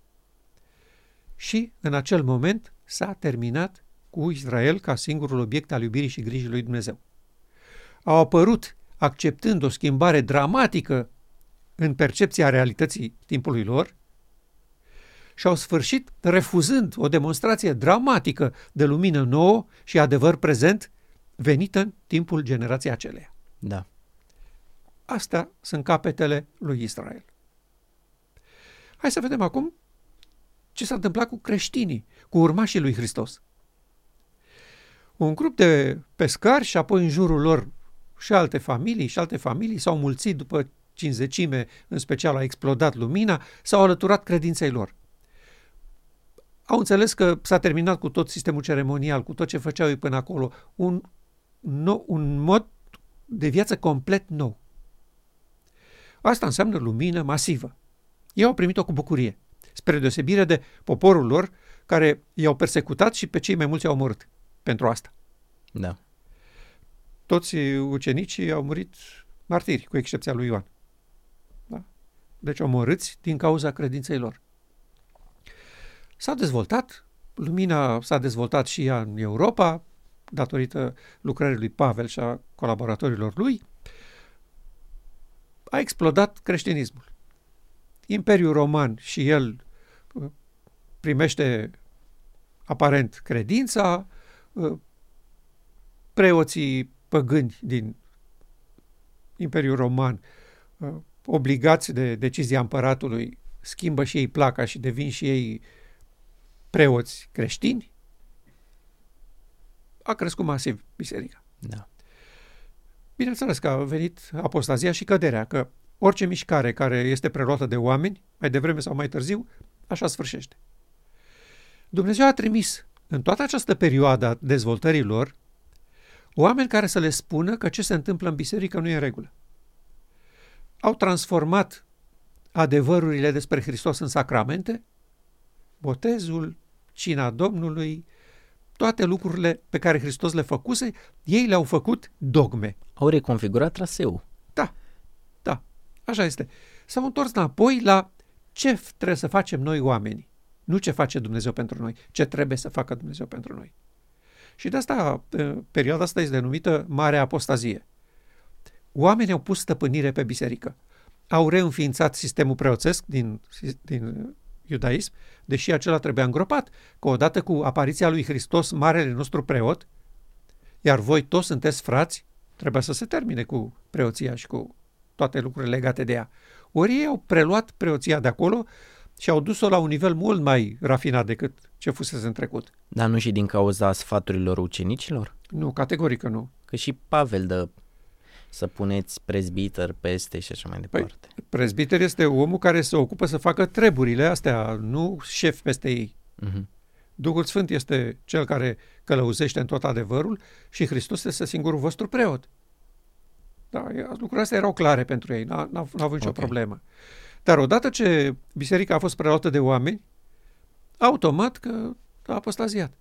și în acel moment s-a terminat cu Israel ca singurul obiect al iubirii și grijii lui Dumnezeu. Au apărut, acceptând o schimbare dramatică în percepția realității timpului lor și au sfârșit refuzând o demonstrație dramatică de lumină nouă și adevăr prezent venită în timpul generației aceleia. Da. Astea sunt capetele lui Israel. Hai să vedem acum ce s-a întâmplat cu creștinii, cu urmașii lui Hristos. Un grup de pescari și apoi în jurul lor și alte familii și alte familii s-au mulțit după cinzecime, în special a explodat lumina, s-au alăturat credinței lor. Au înțeles că s-a terminat cu tot sistemul ceremonial, cu tot ce făceau ei până acolo, un, nou, un mod de viață complet nou. Asta înseamnă lumină masivă. Ei au primit-o cu bucurie, spre deosebire de poporul lor care i-au persecutat și pe cei mai mulți i-au omorât pentru asta. Da. Toți ucenicii au murit martiri, cu excepția lui Ioan. Da? Deci omorâți din cauza credinței lor. S-a dezvoltat, lumina s-a dezvoltat și ea în Europa, datorită lucrării lui Pavel și a colaboratorilor lui, a explodat creștinismul. Imperiul Roman și el uh, primește aparent credința, uh, preoții păgâni din Imperiul Roman, uh, obligați de decizia împăratului, schimbă și ei placa și devin și ei preoți creștini, a crescut masiv biserica. Da. Bineînțeles că a venit apostazia și căderea, că orice mișcare care este preluată de oameni, mai devreme sau mai târziu, așa sfârșește. Dumnezeu a trimis în toată această perioadă a dezvoltării lor oameni care să le spună că ce se întâmplă în biserică nu e în regulă. Au transformat adevărurile despre Hristos în sacramente, botezul, cina Domnului, toate lucrurile pe care Hristos le făcuse, ei le-au făcut dogme. Au reconfigurat traseul. Da, da, așa este. S-au întors înapoi la ce trebuie să facem noi oamenii. Nu ce face Dumnezeu pentru noi, ce trebuie să facă Dumnezeu pentru noi. Și de asta, perioada asta este denumită Marea Apostazie. Oamenii au pus stăpânire pe biserică. Au reînființat sistemul preoțesc din, din iudaism, deși acela trebuia îngropat, că odată cu apariția lui Hristos, marele nostru preot, iar voi toți sunteți frați, trebuie să se termine cu preoția și cu toate lucrurile legate de ea. Ori ei au preluat preoția de acolo și au dus-o la un nivel mult mai rafinat decât ce fusese în trecut. Dar nu și din cauza sfaturilor ucenicilor? Nu, categoric nu. Că și Pavel dă să puneți prezbiter peste și așa mai păi, departe. Păi, prezbiter este omul care se ocupă să facă treburile astea, nu șef peste ei. Uh-huh. Duhul Sfânt este cel care călăuzește în tot adevărul și Hristos este singurul vostru preot. Da, lucrurile astea erau clare pentru ei, n-au, n-au avut nicio okay. problemă. Dar odată ce biserica a fost preluată de oameni, automat că a apostaziat.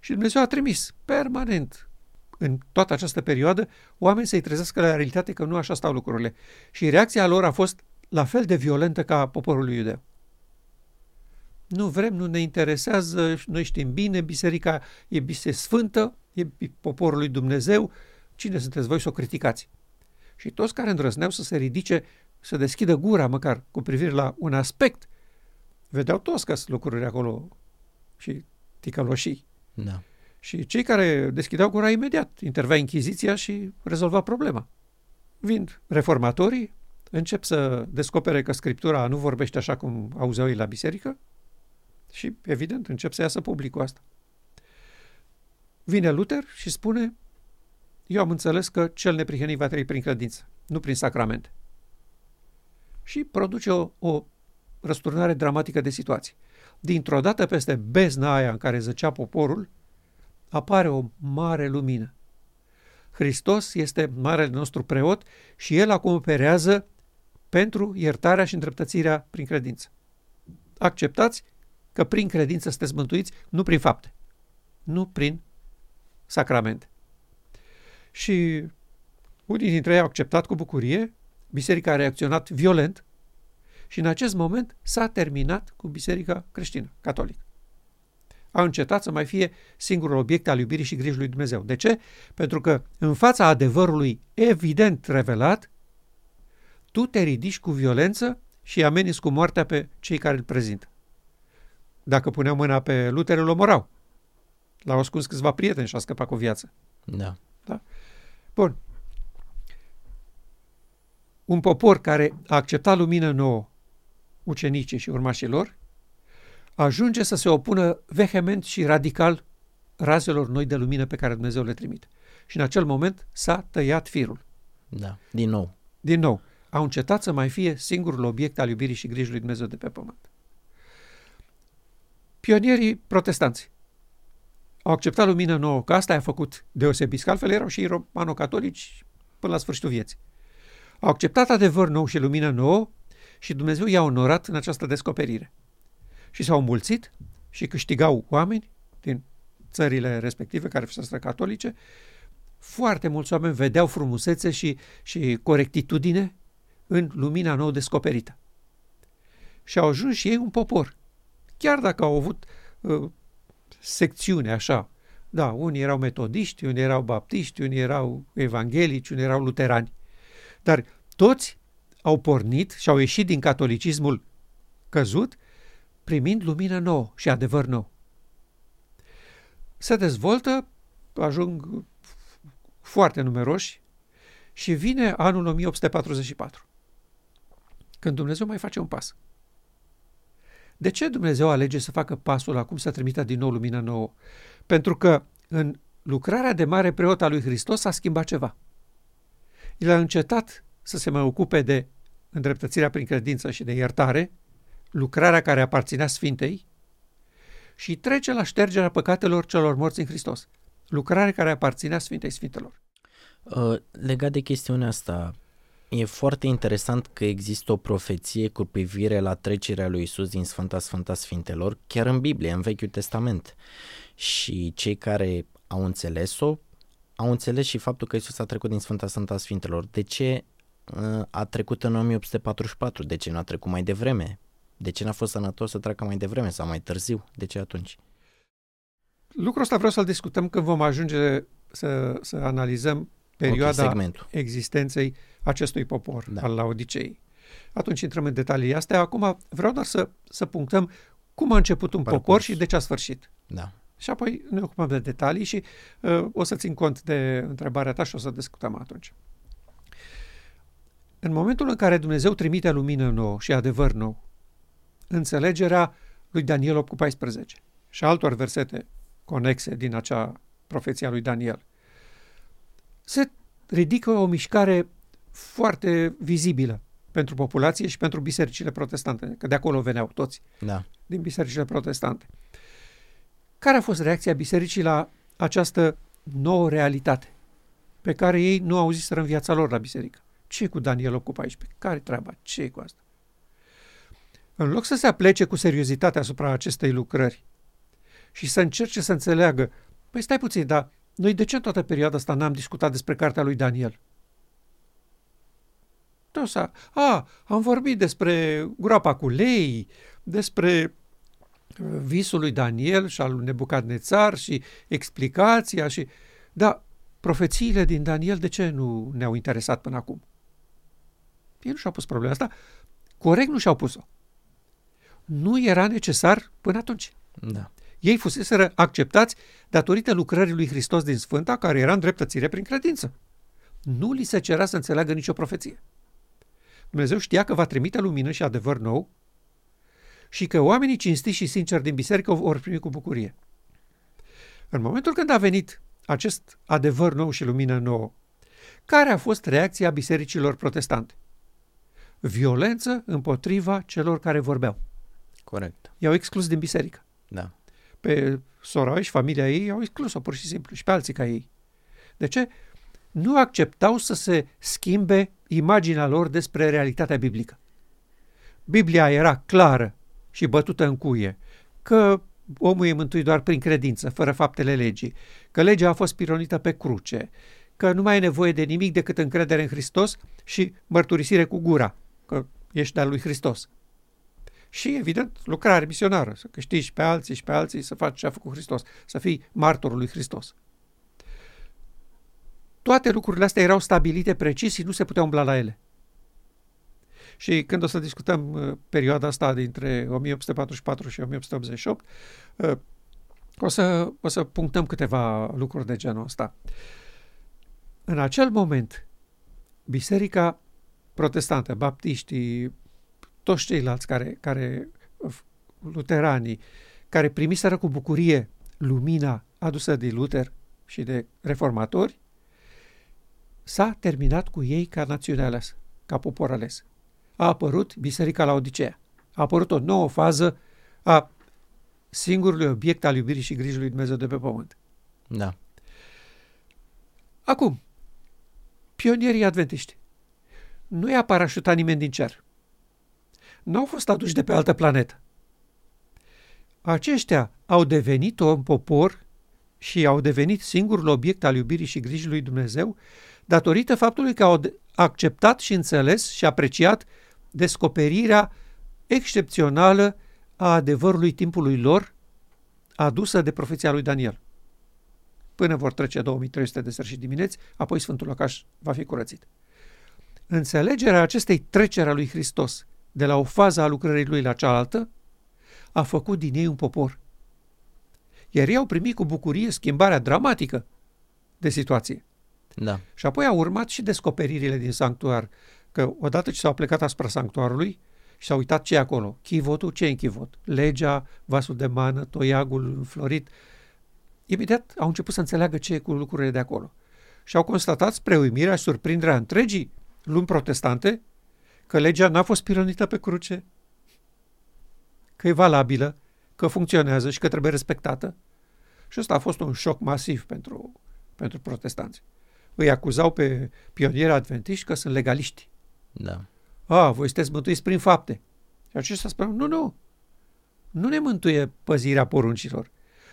Și Dumnezeu a trimis permanent în toată această perioadă oameni să-i trezească la realitate că nu așa stau lucrurile. Și reacția lor a fost la fel de violentă ca poporul lui iudeu. Nu vrem, nu ne interesează, noi știm bine, biserica e biserică sfântă, e poporul lui Dumnezeu, cine sunteți voi să o criticați? Și toți care îndrăzneau să se ridice, să deschidă gura măcar cu privire la un aspect, vedeau toți că sunt lucruri acolo și ticăloșii. Da. Și cei care deschideau gura imediat, intervea Inchiziția și rezolva problema. Vind reformatorii, încep să descopere că Scriptura nu vorbește așa cum auzeau ei la biserică și, evident, încep să iasă public cu asta. Vine Luther și spune, eu am înțeles că cel neprihănit va trăi prin credință, nu prin sacramente. Și produce o, o răsturnare dramatică de situație. Dintr-o dată peste bezna aia în care zăcea poporul, apare o mare lumină. Hristos este marele nostru preot și El acum operează pentru iertarea și îndreptățirea prin credință. Acceptați că prin credință sunteți mântuiți, nu prin fapte, nu prin sacramente. Și unii dintre ei au acceptat cu bucurie, biserica a reacționat violent și în acest moment s-a terminat cu biserica creștină, catolică a încetat să mai fie singurul obiect al iubirii și grijii lui Dumnezeu. De ce? Pentru că în fața adevărului evident revelat, tu te ridici cu violență și ameninți cu moartea pe cei care îl prezintă. Dacă puneau mâna pe Luther, îl omorau. L-au ascuns câțiva prieteni și a scăpat cu viață. Da. da? Bun. Un popor care a acceptat lumină nouă, ucenicii și urmașilor, ajunge să se opună vehement și radical razelor noi de lumină pe care Dumnezeu le trimite. Și în acel moment s-a tăiat firul. Da, din nou. Din nou, au încetat să mai fie singurul obiect al iubirii și grijii lui Dumnezeu de pe pământ. Pionierii protestanți au acceptat lumină nouă, că asta a făcut deosebit, că altfel erau și romano-catolici până la sfârșitul vieții. Au acceptat adevăr nou și lumină nouă și Dumnezeu i-a onorat în această descoperire. Și s-au îmbulțit și câștigau oameni din țările respective care fuseseră catolice. Foarte mulți oameni vedeau frumusețe și, și corectitudine în lumina nou descoperită. Și au ajuns și ei un popor. Chiar dacă au avut uh, secțiune așa, da, unii erau metodiști, unii erau baptiști, unii erau evanghelici, unii erau luterani. Dar toți au pornit și au ieșit din catolicismul căzut primind lumină nouă și adevăr nou. Se dezvoltă, ajung foarte numeroși și vine anul 1844, când Dumnezeu mai face un pas. De ce Dumnezeu alege să facă pasul acum să trimită din nou lumină nouă? Pentru că în lucrarea de mare preot al lui Hristos s-a schimbat ceva. El a încetat să se mai ocupe de îndreptățirea prin credință și de iertare, lucrarea care aparținea Sfintei, și trece la ștergerea păcatelor celor morți în Hristos, lucrare care aparținea Sfintei Sfintelor. Uh, legat de chestiunea asta, e foarte interesant că există o profeție cu privire la trecerea lui Isus din Sfânta Sfânta Sfintelor, chiar în Biblie, în Vechiul Testament. Și cei care au înțeles-o, au înțeles și faptul că Isus a trecut din Sfânta Sfânta Sfintelor. De ce uh, a trecut în 1844? De ce nu a trecut mai devreme? De ce n-a fost sănătos să treacă mai devreme sau mai târziu? De ce atunci? Lucrul ăsta vreau să-l discutăm când vom ajunge să, să analizăm perioada okay, existenței acestui popor da. al Laodicei. Atunci intrăm în detalii astea. Acum vreau doar să, să punctăm cum a început un Parcurs. popor și de ce a sfârșit. Da. Și apoi ne ocupăm de detalii și uh, o să țin cont de întrebarea ta și o să discutăm atunci. În momentul în care Dumnezeu trimite lumină nouă și adevăr nou, înțelegerea lui Daniel 8 cu 14 și altor versete conexe din acea profeție a lui Daniel, se ridică o mișcare foarte vizibilă pentru populație și pentru bisericile protestante, că de acolo veneau toți, da. din bisericile protestante. Care a fost reacția bisericii la această nouă realitate pe care ei nu au zis în viața lor la biserică? ce cu Daniel 8 cu 14? Care treaba? ce cu asta? În loc să se aplece cu seriozitate asupra acestei lucrări și să încerce să înțeleagă, păi stai puțin, dar noi de ce în toată perioada asta n-am discutat despre cartea lui Daniel? Tosa. A, am vorbit despre groapa cu lei, despre uh, visul lui Daniel și al lui Nebucadnețar și explicația și... Da, profețiile din Daniel de ce nu ne-au interesat până acum? Ei nu și-au pus problema asta. Corect nu și-au pus-o. Nu era necesar până atunci. Da. Ei fuseseră acceptați datorită lucrării lui Hristos din Sfânta, care era îndreptățire prin credință. Nu li se cerea să înțeleagă nicio profeție. Dumnezeu știa că va trimite lumină și adevăr nou și că oamenii cinstiți și sinceri din biserică o vor primi cu bucurie. În momentul când a venit acest adevăr nou și lumină nouă, care a fost reacția bisericilor protestante? Violență împotriva celor care vorbeau. Corect. I-au exclus din biserică. Da. Pe sora și familia ei au exclus-o pur și simplu și pe alții ca ei. De ce? Nu acceptau să se schimbe imaginea lor despre realitatea biblică. Biblia era clară și bătută în cuie că omul e mântuit doar prin credință, fără faptele legii, că legea a fost pironită pe cruce, că nu mai ai nevoie de nimic decât încredere în Hristos și mărturisire cu gura, că ești al lui Hristos. Și, evident, lucrare misionară, să câștigi pe alții și pe alții să faci ce a făcut Hristos, să fii martorul lui Hristos. Toate lucrurile astea erau stabilite precis și nu se putea umbla la ele. Și când o să discutăm uh, perioada asta dintre 1844 și 1888, uh, o să, o să punctăm câteva lucruri de genul ăsta. În acel moment, biserica protestantă, baptiștii, toți ceilalți care, care luteranii, care primiseră cu bucurie lumina adusă de Luther și de reformatori, s-a terminat cu ei ca națiune aleasă, ca popor ales. A apărut Biserica la Odisea. A apărut o nouă fază a singurului obiect al iubirii și grijii lui Dumnezeu de pe pământ. Da. Acum, pionierii adventiști. Nu i-a parașutat nimeni din cer. Nu au fost aduși de pe altă planetă. Aceștia au devenit un popor și au devenit singurul obiect al iubirii și grijii lui Dumnezeu datorită faptului că au acceptat și înțeles și apreciat descoperirea excepțională a adevărului timpului lor adusă de profeția lui Daniel. Până vor trece 2300 de seri și dimineți, apoi Sfântul Locaș va fi curățit. Înțelegerea acestei treceri a lui Hristos de la o fază a lucrării lui la cealaltă a făcut din ei un popor. Iar ei au primit cu bucurie schimbarea dramatică de situație. Da. Și apoi au urmat și descoperirile din sanctuar, că odată ce s-au plecat asupra sanctuarului și s-au uitat ce e acolo, chivotul, ce e în chivot, legea, vasul de mană, toiagul înflorit, imediat au început să înțeleagă ce e cu lucrurile de acolo. Și au constatat spre uimirea și surprinderea întregii lumi protestante că legea n-a fost pironită pe cruce, că e valabilă, că funcționează și că trebuie respectată. Și ăsta a fost un șoc masiv pentru, pentru protestanți. Îi acuzau pe pionierii adventiști că sunt legaliști. Da. A, voi sunteți mântuiți prin fapte. Și aceștia spun, nu, nu, nu ne mântuie păzirea poruncilor,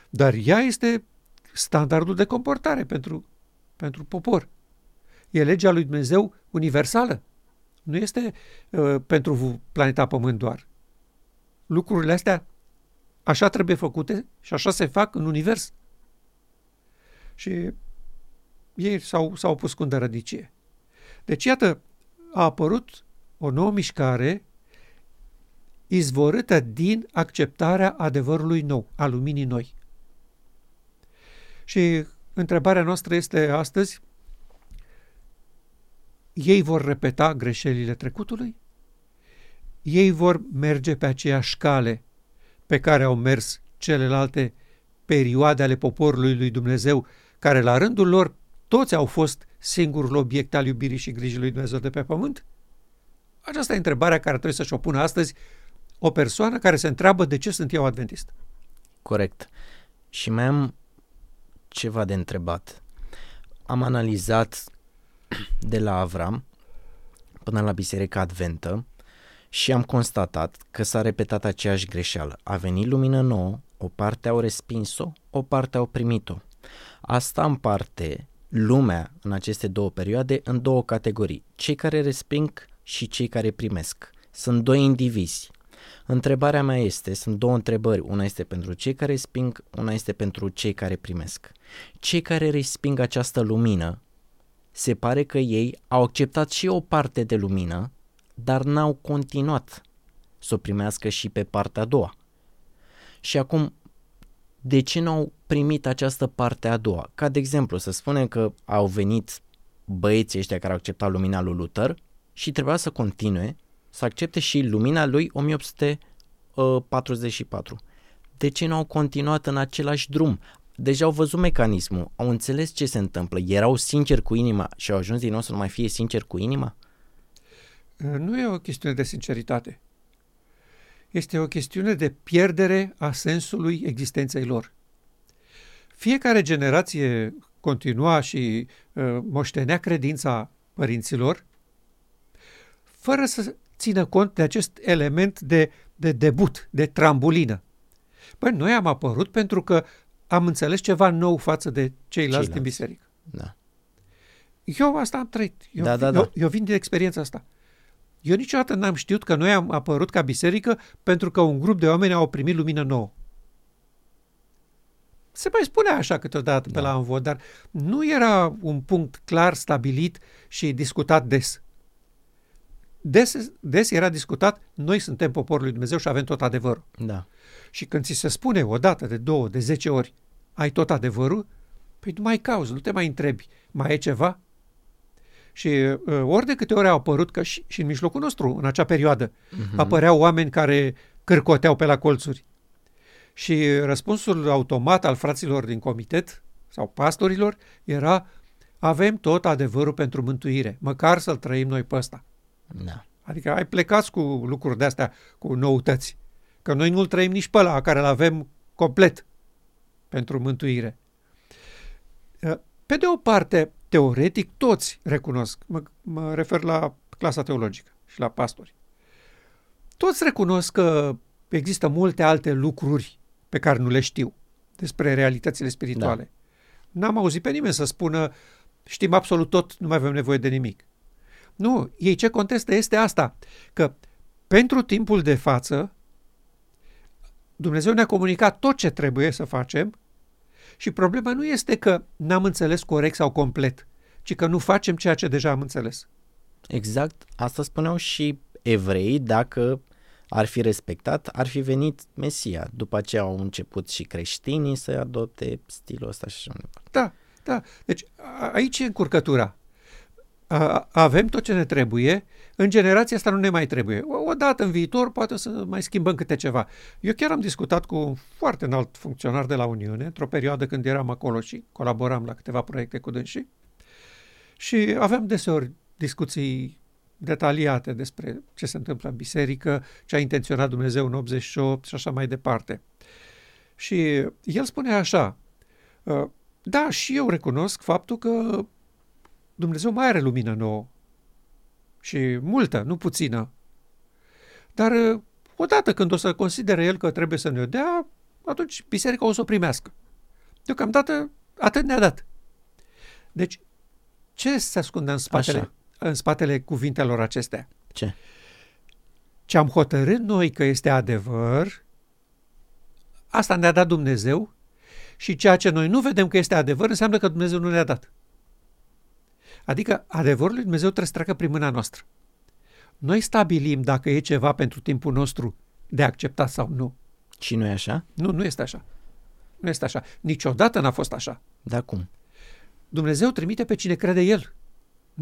dar ea este standardul de comportare pentru, pentru popor. E legea lui Dumnezeu universală. Nu este uh, pentru planeta Pământ doar. Lucrurile astea așa trebuie făcute și așa se fac în univers. Și ei s-au, s-au pus cu îndărădicie. Deci, iată, a apărut o nouă mișcare izvorâtă din acceptarea adevărului nou, a luminii noi. Și întrebarea noastră este astăzi, ei vor repeta greșelile trecutului? Ei vor merge pe aceeași cale pe care au mers celelalte perioade ale poporului lui Dumnezeu, care la rândul lor toți au fost singurul obiect al iubirii și grijii lui Dumnezeu de pe pământ? Aceasta e întrebarea care trebuie să-și o pună astăzi o persoană care se întreabă de ce sunt eu adventist. Corect. Și mai am ceva de întrebat. Am analizat de la Avram până la Biserica Adventă și am constatat că s-a repetat aceeași greșeală. A venit lumină nouă, o parte au respins-o, o parte au primit-o. Asta împarte lumea în aceste două perioade în două categorii, cei care resping și cei care primesc. Sunt doi indivizi. Întrebarea mea este, sunt două întrebări, una este pentru cei care resping, una este pentru cei care primesc. Cei care resping această lumină, se pare că ei au acceptat și o parte de lumină, dar n-au continuat să o primească și pe partea a doua. Și acum, de ce nu au primit această parte a doua? Ca de exemplu, să spunem că au venit băieții ăștia care au acceptat lumina lui Luther și trebuia să continue să accepte și lumina lui 1844. De ce nu au continuat în același drum? Deja au văzut mecanismul, au înțeles ce se întâmplă, erau sinceri cu inima și au ajuns din nou să nu mai fie sinceri cu inima? Nu e o chestiune de sinceritate. Este o chestiune de pierdere a sensului existenței lor. Fiecare generație continua și uh, moștenea credința părinților fără să țină cont de acest element de, de debut, de trambulină. Păi noi am apărut pentru că am înțeles ceva nou față de ceilalți, ceilalți. din biserică. Da. Eu asta am trăit. Eu, da, da, da. Eu, eu vin din experiența asta. Eu niciodată n-am știut că noi am apărut ca biserică pentru că un grup de oameni au primit lumină nouă. Se mai spune așa câteodată da. pe la învod, dar nu era un punct clar stabilit și discutat des. des, des era discutat, noi suntem poporul lui Dumnezeu și avem tot adevărul. Da. Și când ți se spune o dată, de două, de zece ori, ai tot adevărul, păi nu mai cauți, nu te mai întrebi, mai e ceva? Și uh, ori de câte ori au apărut, că și, și în mijlocul nostru, în acea perioadă, Mhm. apăreau oameni care cârcoteau pe la colțuri. Și răspunsul automat al fraților din comitet sau pastorilor era avem tot adevărul pentru mântuire, măcar să-l trăim noi pe ăsta. Da. Adică ai plecați cu lucruri de-astea, cu noutăți. Că noi nu-l trăim nici pe ăla care îl avem complet pentru mântuire. Pe de o parte, teoretic, toți recunosc, mă, mă refer la clasa teologică și la pastori, toți recunosc că există multe alte lucruri pe care nu le știu despre realitățile spirituale. Da. N-am auzit pe nimeni să spună știm absolut tot, nu mai avem nevoie de nimic. Nu, ei ce contestă este asta, că pentru timpul de față Dumnezeu ne-a comunicat tot ce trebuie să facem și problema nu este că n-am înțeles corect sau complet, ci că nu facem ceea ce deja am înțeles. Exact, asta spuneau și evrei, dacă ar fi respectat, ar fi venit Mesia. După aceea au început și creștinii să adopte stilul ăsta și așa mai departe. Da, da. Deci a- aici e încurcătura. A- avem tot ce ne trebuie, în generația asta nu ne mai trebuie. O, odată în viitor poate să mai schimbăm câte ceva. Eu chiar am discutat cu un foarte înalt funcționar de la Uniune, într-o perioadă când eram acolo și colaboram la câteva proiecte cu dânsii și aveam deseori discuții detaliate despre ce se întâmplă în biserică, ce a intenționat Dumnezeu în 88 și așa mai departe. Și el spunea așa, "Uh, da, și eu recunosc faptul că Dumnezeu mai are lumină nouă și multă, nu puțină. Dar uh, odată când o să considere el că trebuie să ne-o dea, atunci biserica o să o primească. Deocamdată atât ne-a dat. Deci, ce se ascunde în spatele, Așa. în spatele cuvintelor acestea? Ce? Ce am hotărât noi că este adevăr, asta ne-a dat Dumnezeu și ceea ce noi nu vedem că este adevăr înseamnă că Dumnezeu nu ne-a dat. Adică adevărul lui Dumnezeu trebuie să treacă prin mâna noastră. Noi stabilim dacă e ceva pentru timpul nostru de acceptat sau nu. Și nu e așa? Nu, nu este așa. Nu este așa. Niciodată n-a fost așa. Da cum? Dumnezeu trimite pe cine crede El.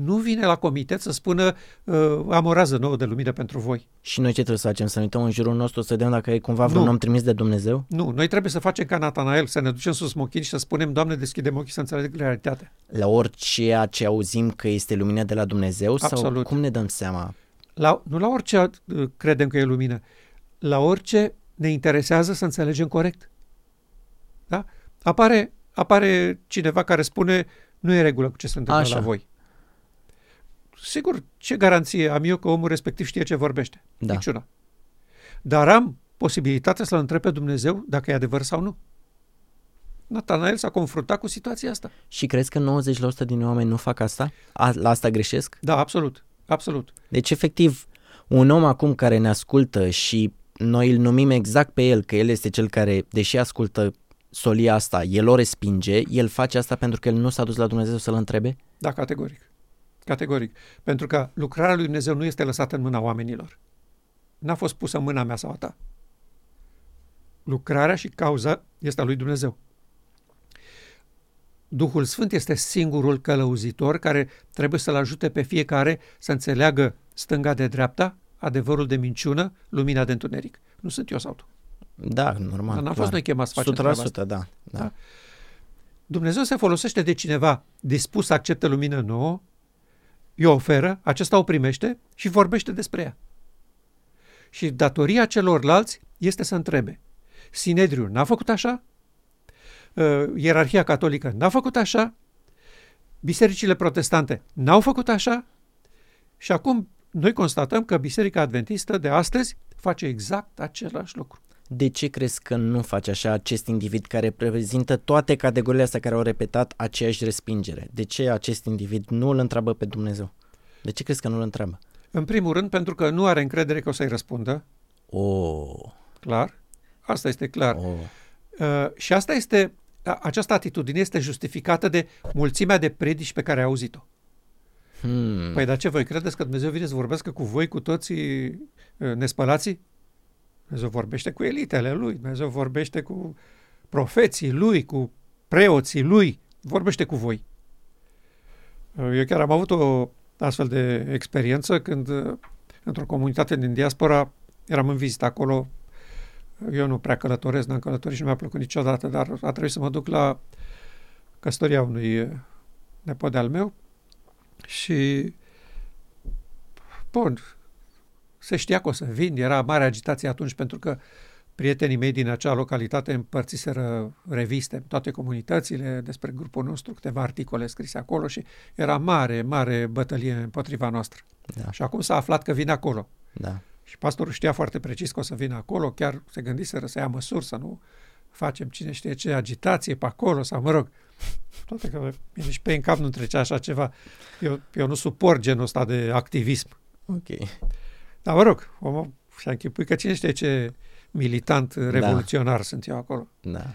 Nu vine la comitet să spună uh, am o rază nouă de lumină pentru voi. Și noi ce trebuie să facem? Să ne uităm în jurul nostru să vedem dacă e cumva vreun Nu. om trimis de Dumnezeu? Nu, noi trebuie să facem ca Natanael, să ne ducem sus mochini și să spunem, Doamne, deschidem ochii să înțeleg realitatea. La orice ce auzim că este lumină de la Dumnezeu? Sau Absolut. cum ne dăm seama? La, nu la orice uh, credem că e lumină, la orice ne interesează să înțelegem corect. Da? Apare, apare cineva care spune, nu e regulă cu ce se întâmplă Așa. la voi. Sigur, ce garanție am eu că omul respectiv știe ce vorbește? Da. Niciuna. Dar am posibilitatea să-L întreb pe Dumnezeu dacă e adevăr sau nu. Natanael s-a confruntat cu situația asta. Și crezi că 90% din oameni nu fac asta? A, la asta greșesc? Da, absolut. Absolut. Deci, efectiv, un om acum care ne ascultă și noi îl numim exact pe el, că el este cel care, deși ascultă solia asta, el o respinge, el face asta pentru că el nu s-a dus la Dumnezeu să-l întrebe? Da, categoric. Categoric. Pentru că lucrarea lui Dumnezeu nu este lăsată în mâna oamenilor. N-a fost pusă în mâna mea sau a ta. Lucrarea și cauza este a lui Dumnezeu. Duhul Sfânt este singurul călăuzitor care trebuie să-l ajute pe fiecare să înțeleagă stânga de dreapta, adevărul de minciună, lumina de întuneric. Nu sunt eu sau tu. Da, normal. Dar n-am clar. fost noi chemați să facem treaba 100%, asta. da, da. Da. Dumnezeu se folosește de cineva dispus să accepte lumină nouă, îi oferă, acesta o primește și vorbește despre ea. Și datoria celorlalți este să întrebe. Sinedriul n-a făcut așa? Uh, Ierarhia catolică n-a făcut așa? Bisericile protestante n-au făcut așa? Și acum noi constatăm că Biserica Adventistă de astăzi face exact același lucru. De ce crezi că nu face așa acest individ care reprezintă toate categoriile astea care au repetat aceeași respingere? De ce acest individ nu îl întreabă pe Dumnezeu? De ce crezi că nu îl întreabă? În primul rând, pentru că nu are încredere că o să-i răspundă, Oh, clar, asta este clar. oh. Uh, și asta este, a- această atitudine este justificată de mulțimea de predici pe care a auzit-o. Hmm. Păi dar ce, voi credeți că Dumnezeu vine să vorbească cu voi, cu toții uh, nespălații? Dumnezeu vorbește cu elitele lui, Dumnezeu vorbește cu profeții lui, cu preoții lui, vorbește cu voi. Uh, Eu chiar am avut o astfel de experiență când uh, într-o comunitate din diaspora eram în vizită acolo. Eu nu prea călătoresc, n-am călătorit și nu mi-a plăcut niciodată, dar a trebuit să mă duc la căsătoria unui uh, nepot de-al meu și bun, se știa că o să vin, era mare agitație atunci pentru că prietenii mei din acea localitate împărțiseră reviste în toate comunitățile despre grupul nostru, câteva articole scrise acolo și era mare, mare bătălie împotriva noastră. Da, Și acum s-a aflat că vin acolo. da. Și pastorul știa foarte precis că o să vină acolo, chiar se gândiseră să ia măsuri, să nu facem cine știe ce agitație pe acolo, sau mă rog, toate că mie nici pe în cap nu trecea așa ceva. Eu, eu nu suport genul ăsta de activism. Ok. Dar mă rog, omul și-a închipui că cine știe ce militant revoluționar sunt eu acolo. Da.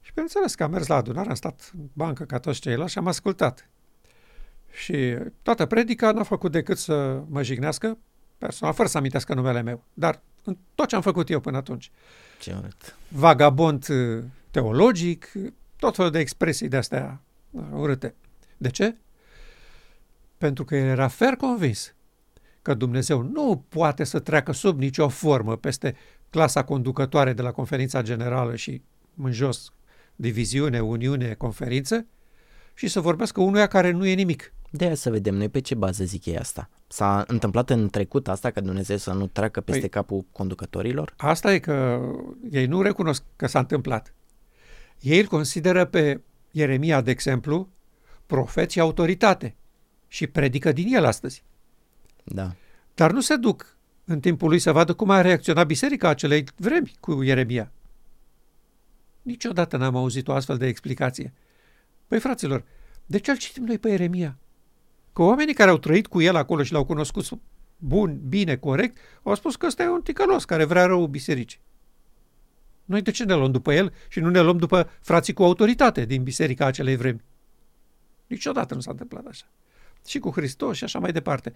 Și bineînțeles că am mers la adunare, am stat în bancă ca toți ceilalți și am ascultat. Și toată predica n-a făcut decât să mă jignească, personal, fără să amintească numele meu. Dar în tot ce am făcut eu până atunci. Ce urât. Vagabond uh, teologic, tot felul de expresii de-astea uh, urâte. De ce? Pentru că el era fer convins că Dumnezeu nu poate să treacă sub nicio formă peste clasa conducătoare de la conferința generală și în jos diviziune, uniune, conferință și să vorbească unuia care nu e nimic. De aia să vedem noi pe ce bază zic ei asta. S-a întâmplat în trecut asta ca Dumnezeu să nu treacă peste Păi- capul conducătorilor? Asta e că ei nu recunosc că s-a întâmplat. Ei îl consideră pe Ieremia, de exemplu, profet și autoritate și predică din el astăzi. Da. Dar nu se duc în timpul lui să vadă cum a reacționat biserica acelei vremi cu Ieremia. Niciodată n-am auzit o astfel de explicație. Păi, fraților, de ce îl citim noi pe Ieremia? Că oamenii care au trăit cu el acolo și l-au cunoscut bun, bine, corect, au spus că ăsta e un ticălos care vrea rău bisericii. Noi de ce ne luăm după el și nu ne luăm după frații cu autoritate din biserica acelei vremi? Niciodată nu s-a întâmplat așa. Și cu Hristos și așa mai departe.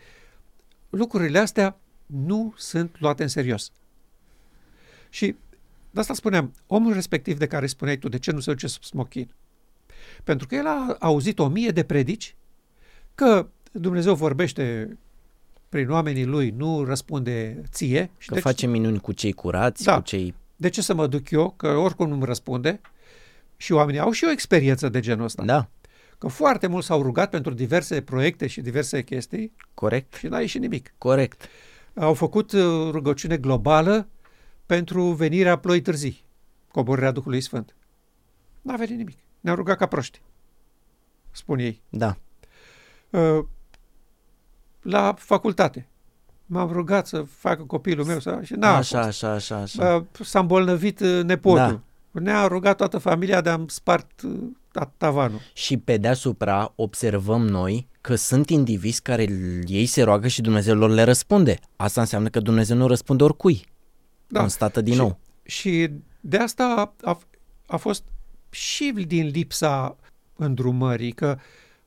Lucrurile astea nu sunt luate în serios. Și de asta spuneam, omul respectiv de care spuneai tu, de ce nu se duce sub smochin? Pentru că el a auzit o mie de predici că Dumnezeu vorbește prin oamenii lui, nu răspunde ție. Și Că de, face minuni cu cei curați, Da. cu cei... de ce să mă duc eu, că oricum nu-mi răspunde? Și oamenii au și o experiență de genul ăsta. Da, Că foarte mult s-au rugat pentru diverse proiecte și diverse chestii corect, și n-a ieșit nimic. corect. Au făcut uh, rugăciune globală pentru venirea ploii târzii, coborârea Duhului Sfânt. N-a venit nimic. Ne-au rugat ca proști, spun ei. Da, Uh, La facultate. M-am rugat să facă copilul meu să... Și n-a așa, fost. așa, așa, așa. Uh, S-a îmbolnăvit uh, nepotul. Ne-a rugat toată familia de a-mi spart uh, ta- tavanul. Și pe deasupra observăm noi că sunt indivizi care ei se roagă și Dumnezeu lor le răspunde. Asta înseamnă că Dumnezeu nu răspunde oricui. Da. Constată din și, nou. Și de asta a, a fost și din lipsa îndrumării, că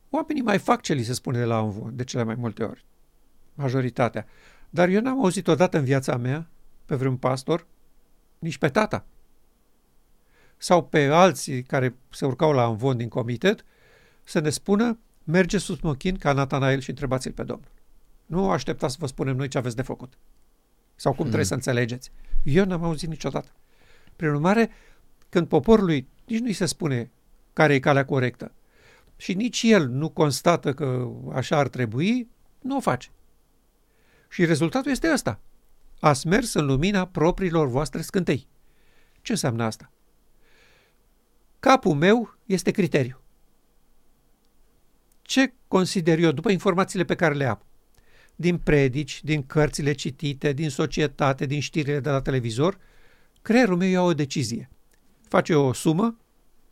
oamenii mai fac ce li se spune de la învon, de cele mai multe ori, majoritatea. Dar eu n-am auzit odată în viața mea, pe vreun pastor, nici pe tata. Sau pe alții care se urcau la învon din comitet, să ne spună, merge sus mochin ca Natanael și întrebați-l pe Domnul. Nu așteptați să vă spunem noi ce aveți de făcut. Sau cum Mm. trebuie să înțelegeți. Eu n-am auzit niciodată. Prin urmare, când poporului nici nu-i se spune care e calea corectă și nici el nu constată că așa ar trebui, nu o face. Și rezultatul este ăsta. Ați mers în lumina propriilor voastre scântei. Ce înseamnă asta? Capul meu este criteriu. Ce consider eu, după informațiile pe care le am, din predici, din cărțile citite, din societate, din știrile de la televizor, creierul meu ia o decizie. Face o sumă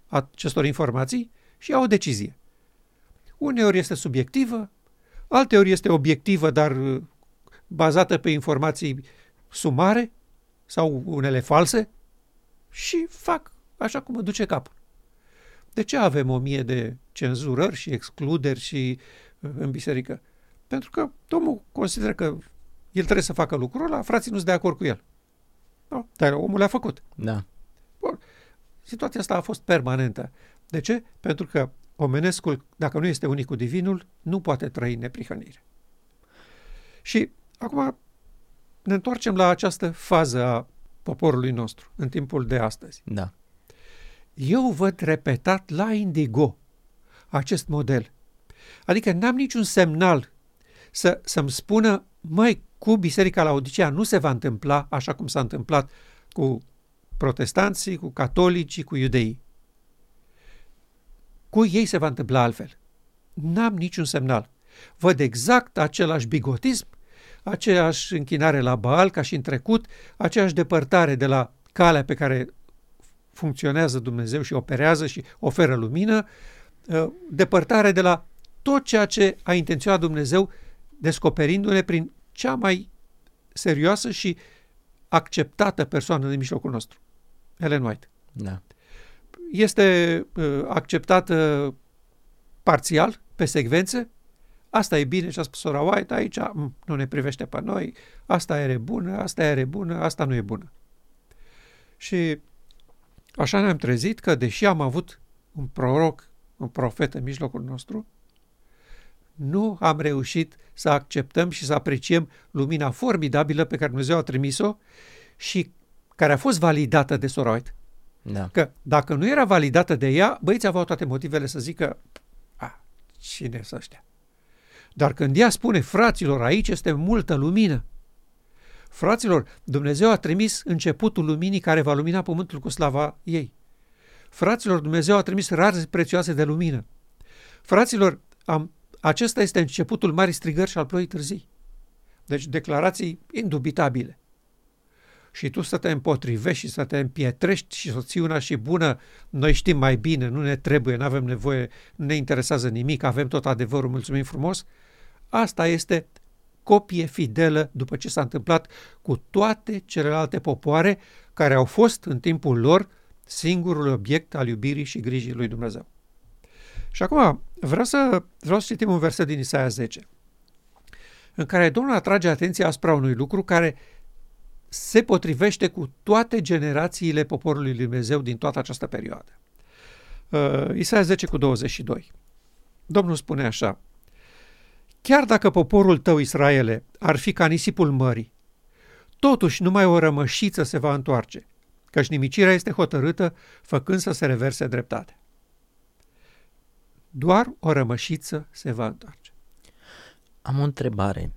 a acestor informații și ia o decizie. Uneori este subiectivă, alteori este obiectivă, dar uh, bazată pe informații sumare sau unele false și fac așa cum mă duce capul. De ce avem o mie de cenzurări și excluderi și uh, în biserică? Pentru că omul consideră că el trebuie să facă lucrul ăla, frații nu-s de acord cu el. Da? Dar omul le-a făcut. Da. Bun. Situația asta a fost permanentă. De ce? Pentru că omenescul, dacă nu este unic cu divinul, nu poate trăi în neprihănire. Și acum ne întoarcem la această fază a poporului nostru în timpul de astăzi. Da. Eu văd repetat la Indigo acest model. Adică n-am niciun semnal să, să-mi spună, măi, cu Biserica la Odisea nu se va întâmpla așa cum s-a întâmplat cu protestanții, cu catolicii, cu iudeii. Cu ei se va întâmpla altfel. N-am niciun semnal. Văd exact același bigotism, aceeași închinare la Baal ca și în trecut, aceeași depărtare de la calea pe care funcționează Dumnezeu și operează și oferă lumină, ă, depărtare de la tot ceea ce a intenționat Dumnezeu descoperindu-ne prin cea mai serioasă și acceptată persoană din mijlocul nostru, Ellen White. Da. Este uh, acceptată parțial, pe secvențe, asta e bine și a spus sora White, aici m- mm, nu ne privește pe noi, asta e bună, asta e bună, asta nu e bună. Și așa ne-am trezit că, deși am avut un proroc, un profet în mijlocul nostru, nu am reușit să acceptăm și să apreciem lumina formidabilă pe care Dumnezeu a trimis-o și care a fost validată de Sora White. Da. Că dacă nu era validată de ea, băieții aveau toate motivele să zică, a, cine să ăștia? Dar când ea spune, fraților, aici este multă lumină, Fraților, Dumnezeu a trimis începutul luminii care va lumina pământul cu slava ei. Fraților, Dumnezeu a trimis raze prețioase de lumină. Fraților, am acesta este începutul marii strigări și al ploii târzii. Deci declarații indubitabile. Și tu să te împotrivești și să te împietrești și să ții una și bună, noi știm mai bine, nu ne trebuie, nu avem nevoie, nu ne interesează nimic, avem tot adevărul, mulțumim frumos. Asta este copie fidelă după ce s-a întâmplat cu toate celelalte popoare care au fost în timpul lor singurul obiect al iubirii și grijii lui Dumnezeu. Și acum vreau să, vreau să citim un verset din Isaia 10, în care Domnul atrage atenția asupra unui lucru care se potrivește cu toate generațiile poporului lui Dumnezeu din toată această perioadă. Uh, Isaia 10 cu 22. Domnul spune așa, Chiar dacă poporul tău, Israele, ar fi ca nisipul mării, totuși numai o rămășiță se va întoarce, căci nimicirea este hotărâtă, făcând să se reverse dreptate doar o rămășiță se va întoarce. Am o întrebare.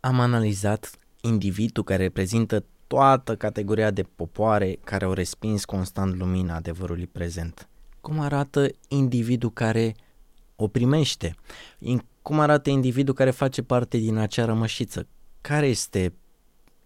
Am analizat individul care reprezintă toată categoria de popoare care au respins constant lumina adevărului prezent. Cum arată individul care o primește? Cum arată individul care face parte din acea rămășiță? Care este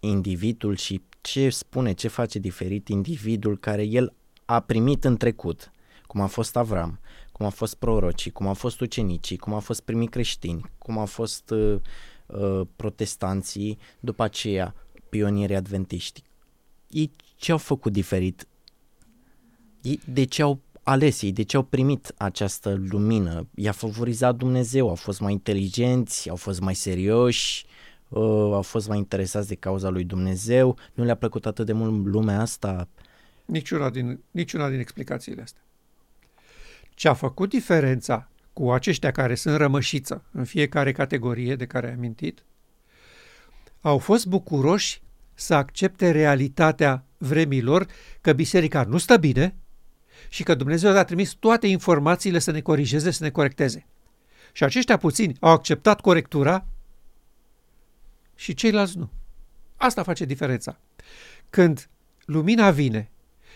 individul și ce spune, ce face diferit individul care el a primit în trecut, cum a fost Avram, cum au fost prorocii, cum au fost ucenicii, cum au fost primii creștini, cum au fost uh, uh, protestanții, după aceea pionierii adventiști. Ei ce au făcut diferit? Ei de ce au ales ei, de ce au primit această lumină? I-a favorizat Dumnezeu, au fost mai inteligenți, au fost mai serioși, uh, au fost mai interesați de cauza lui Dumnezeu, nu le-a plăcut atât de mult lumea asta? Niciuna din, niciuna din explicațiile astea. Ce a făcut diferența cu aceștia care sunt rămășiță în fiecare categorie de care am amintit, au fost bucuroși să accepte realitatea vremilor că biserica nu stă bine și că Dumnezeu a trimis toate informațiile să ne corigeze, să ne corecteze. Și aceștia puțini au acceptat corectura și ceilalți nu. Asta face diferența. Când lumina vine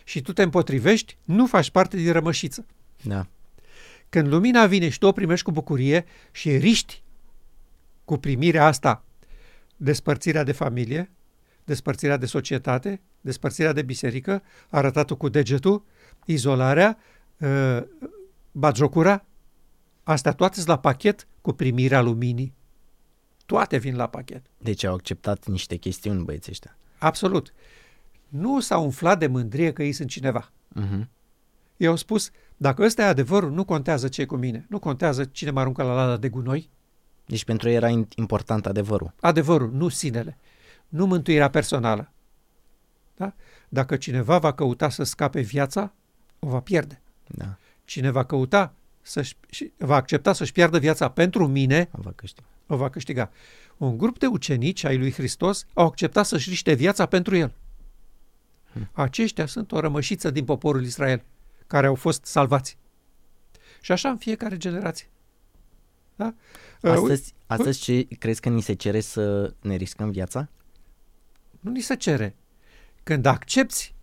și tu te împotrivești, nu faci parte din rămășiță. Da. Când lumina vine și tu o primești cu bucurie și riști cu primirea asta despărțirea de familie, despărțirea de societate, despărțirea de biserică, arătatul cu degetul, izolarea, uh, bagiocura, astea toate sunt la pachet cu primirea luminii. Toate vin la pachet. Deci au acceptat niște chestiuni băieții ăștia. Absolut. Nu s-au umflat de mândrie că ei sunt cineva. Uh-huh. Ei au spus, dacă ăsta e adevărul, nu contează ce cu mine. Nu contează cine mă aruncă la lada de gunoi. Deci pentru ei era in- important adevărul. Adevărul, nu sinele. Nu mântuirea personală. Da? Dacă cineva va căuta să scape viața, o va pierde. Da, Cine va căuta să-și, și va accepta să-și piardă viața pentru mine, va câștiga. o va câștiga. Un grup de ucenici ai lui Hristos au acceptat să-și riște viața pentru el. Aceștia sunt o rămășiță din poporul Israel, care au fost salvați. Și așa în fiecare generație. Da? Uh, Astăzi, astăzi ce crezi că ni se cere să ne riscăm viața? Nu ni se cere. Când accepti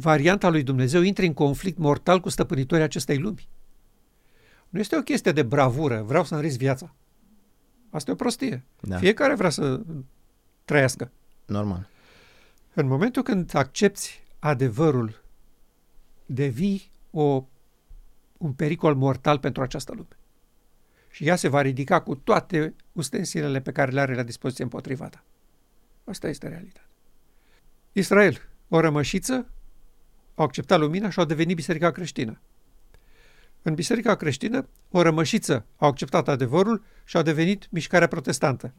varianta lui Dumnezeu, intri în conflict mortal cu stăpânitorii acestei lumi. Nu este o chestie de bravură, vreau să-mi risc viața. Asta e o prostie. Da, Fiecare vrea să trăiască. normal. În momentul când accepti adevărul, devii o, un pericol mortal pentru această lume. Și ea se va ridica cu toate ustensilele pe care le are la dispoziție împotriva ta. Asta este realitatea. Israel, o rămășiță, au acceptat lumina și au devenit biserica creștină. În biserica creștină, o rămășiță au acceptat adevărul și au devenit mișcarea protestantă.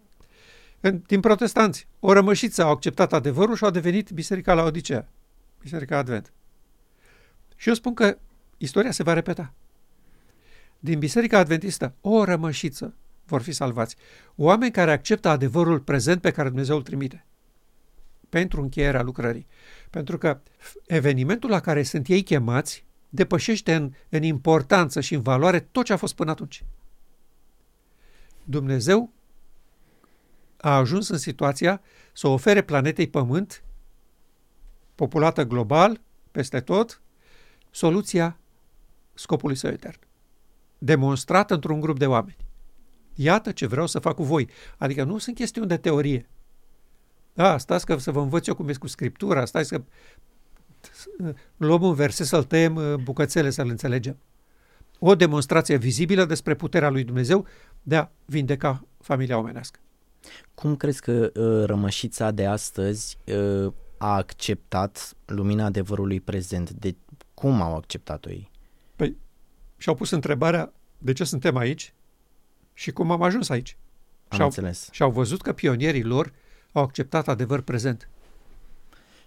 În, din protestanți, o rămășiță au acceptat adevărul și au devenit biserica la Odisea, biserica Advent. Și eu spun că istoria se va repeta. Din biserica adventistă, o rămășiță vor fi salvați. Oameni care acceptă adevărul prezent pe care Dumnezeu îl trimite pentru încheierea lucrării. Pentru că evenimentul la care sunt ei chemați depășește în, în importanță și în valoare tot ce a fost până atunci. Dumnezeu a ajuns în situația să ofere planetei Pământ, populată global, peste tot, soluția scopului său etern. Demonstrată într-un grup de oameni. Iată ce vreau să fac cu voi. Adică nu sunt chestiuni de teorie. Da, stați că să vă învăț eu cum e cu Scriptura, stați că luăm un verset să-l tăiem uh, bucățele să-l înțelegem. O demonstrație vizibilă despre puterea lui Dumnezeu de a vindeca familia omenească. Cum crezi că uh, rămășița de astăzi uh, a acceptat lumina adevărului prezent? De cum au acceptat-o ei? Și-au pus întrebarea de ce suntem aici și cum am ajuns aici. Am Și-au, înțeles. și-au văzut că pionierii lor au acceptat adevăr prezent.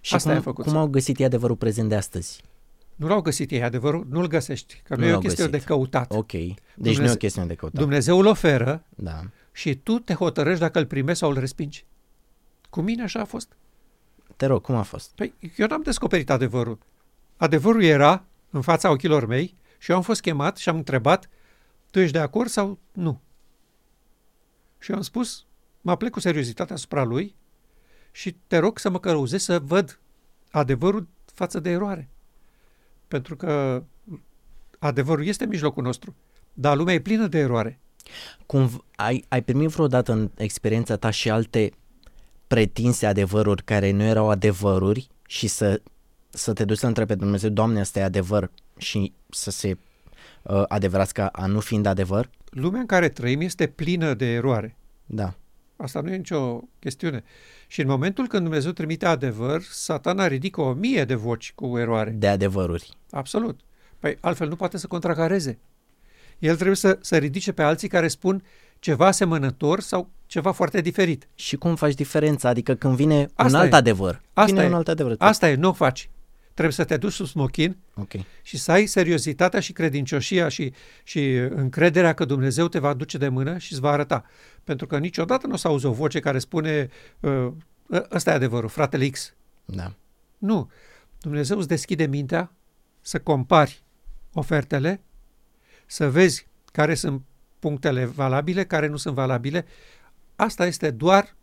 Și Asta cum, ai făcut. cum au găsit ei adevărul prezent de astăzi? Nu l-au găsit ei adevărul, nu-l găsești, că nu, Nu e o l-au chestie găsit. de căutat. Ok. Deci nu e Dumnezeu- o chestiune de căutat. Dumnezeu îl oferă Da. și tu te hotărăști dacă îl primești sau îl respingi. Cu mine așa a fost. Te rog, cum a fost? Păi eu n-am descoperit adevărul. Adevărul era în fața ochilor mei și eu am fost chemat și am întrebat, tu ești de acord sau nu? Și eu am spus, mă plec cu seriozitate asupra lui și te rog să mă călăuzesc să văd adevărul față de eroare. Pentru că adevărul este în mijlocul nostru, dar lumea e plină de eroare. Cum ai, ai primit vreodată în experiența ta și alte pretinse adevăruri care nu erau adevăruri și să, să te duci să întrebi pe Dumnezeu, Doamne, asta e adevăr și să se uh, adeverească a nu fiind adevăr? Lumea în care trăim este plină de eroare. Da. Asta nu e nicio chestiune. Și în momentul când Dumnezeu trimite adevăr, satana ridică o mie de voci cu eroare. De adevăruri. Absolut. Păi altfel nu poate să contracareze. El trebuie să, să ridice pe alții care spun ceva asemănător sau ceva foarte diferit. Și cum faci diferența? Adică când vine Asta un alt e. adevăr. Asta vine e. un alt adevăr. Asta e, nu o faci. Trebuie să te duci sub smochin Ok. și să ai seriozitatea și credincioșia și, și încrederea că Dumnezeu te va duce de mână și îți va arăta. Pentru că niciodată nu o să auzi o voce care spune "Ă, ăsta e adevărul, fratele X. Da. Nu. Dumnezeu îți deschide mintea să compari ofertele, să vezi care sunt punctele valabile, care nu sunt valabile. Asta este doar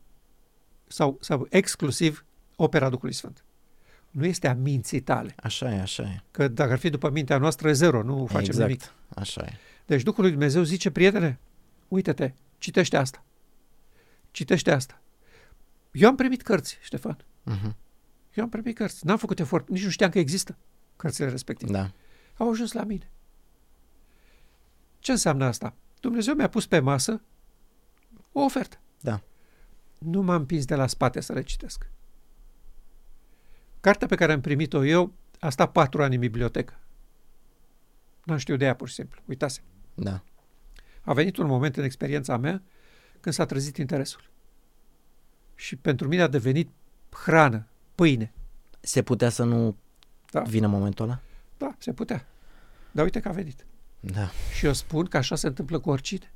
sau, sau exclusiv opera Duhului Sfânt. Nu este a minții tale. Așa e, așa e. Că dacă ar fi după mintea noastră, zero, nu facem exact. nimic. Așa e. Deci Duhul lui Dumnezeu zice, prietene, uite-te, citește asta. Citește asta. Eu am primit cărți, Ștefan. Uh-huh. Eu am primit cărți. N-am făcut efort. Nici nu știam că există cărțile respective. Da. Au ajuns la mine. Ce înseamnă asta? Dumnezeu mi-a pus pe masă o ofertă. Da. Nu m-am împins de la spate să le citesc. Cartea pe care am primit-o eu a stat patru ani în bibliotecă. N-am știut de ea pur și simplu. Uitase. Da. A venit un moment în experiența mea când s-a trezit interesul. Și pentru mine a devenit hrană, pâine. Se putea să nu Da. vină momentul ăla? Da, se putea. Dar uite că a venit. Da, Și eu spun că așa se întâmplă cu oricine.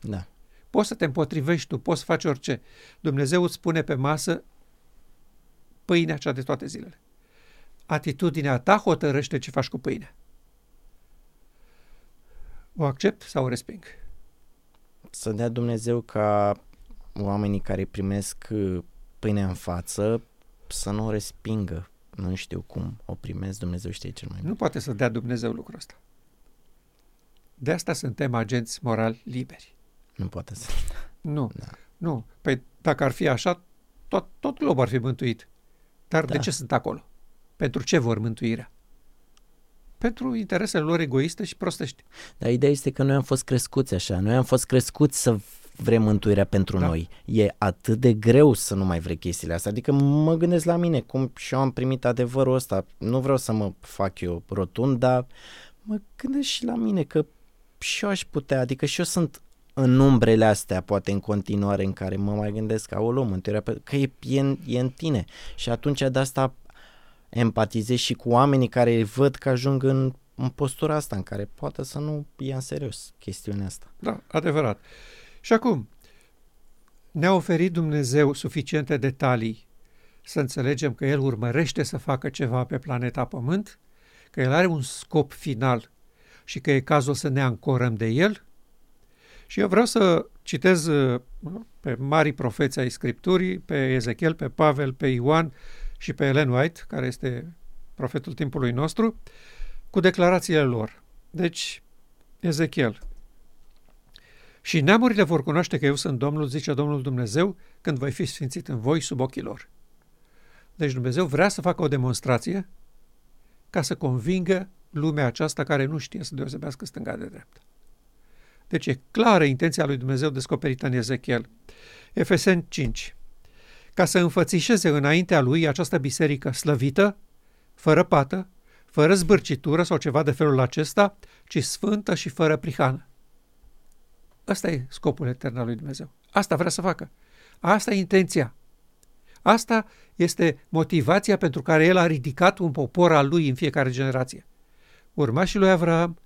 da. Poți să te împotrivești tu, poți să faci orice. Dumnezeu îți pune pe masă pâinea cea de toate zilele. Atitudinea ta hotărăște ce faci cu pâinea. O accept sau o resping? Să dea Dumnezeu ca oamenii care primesc uh, pâinea în față să nu o respingă. Nu știu cum o primesc, Dumnezeu știe cel mai bine. Nu poate să dea Dumnezeu lucrul ăsta. De asta suntem agenți morali liberi. Nu poate să... Nu, Da. nu. Păi dacă ar fi așa, tot, tot globul ar fi mântuit. Dar de Da. ce sunt acolo? Pentru ce vor mântuirea? Pentru interesele lor egoiste și prostești. Dar ideea este că noi am fost crescuți așa, noi am fost crescuți să vrem mântuirea pentru Da. noi. E atât de greu să nu mai vrei chestiile astea. Adică mă gândesc la mine, cum și eu am primit adevărul ăsta. Nu vreau să mă fac eu rotund, dar mă gândesc și la mine că și eu aș putea, adică și eu sunt în umbrele astea, poate în continuare, în care mă mai gândesc că, o mântuirea, pe- că e, e, în, e în tine. Și atunci de asta empatizez și cu oamenii care văd că ajung în, în postura asta, în care poate să nu ia în serios chestiunea asta. Da, adevărat. Și acum, ne-a oferit Dumnezeu suficiente detalii să înțelegem că El urmărește să facă ceva pe planeta Pământ, că El are un scop final și că e cazul să ne ancorăm de El. Și eu vreau să citez uh, pe mari profeți ai Scripturii, pe Ezechiel, pe Pavel, pe Ioan și pe Ellen White, care este profetul timpului nostru, cu declarațiile lor. Deci, Ezechiel, și neamurile vor cunoaște că eu sunt Domnul, zice Domnul Dumnezeu, când voi fi sfințit în voi sub ochii lor. Deci Dumnezeu vrea să facă o demonstrație ca să convingă lumea aceasta care nu știe să deosebească stânga de dreapta. Deci e clară intenția lui Dumnezeu descoperită în Ezechiel. Efeseni 5. Ca să înfățișeze înaintea lui această biserică slăvită, fără pată, fără zbârcitură sau ceva de felul acesta, ci sfântă și fără prihană. Ăsta e scopul etern al lui Dumnezeu. Asta vrea să facă. Asta e intenția. Asta este motivația pentru care el a ridicat un popor al lui în fiecare generație. Urmașii lui Avram,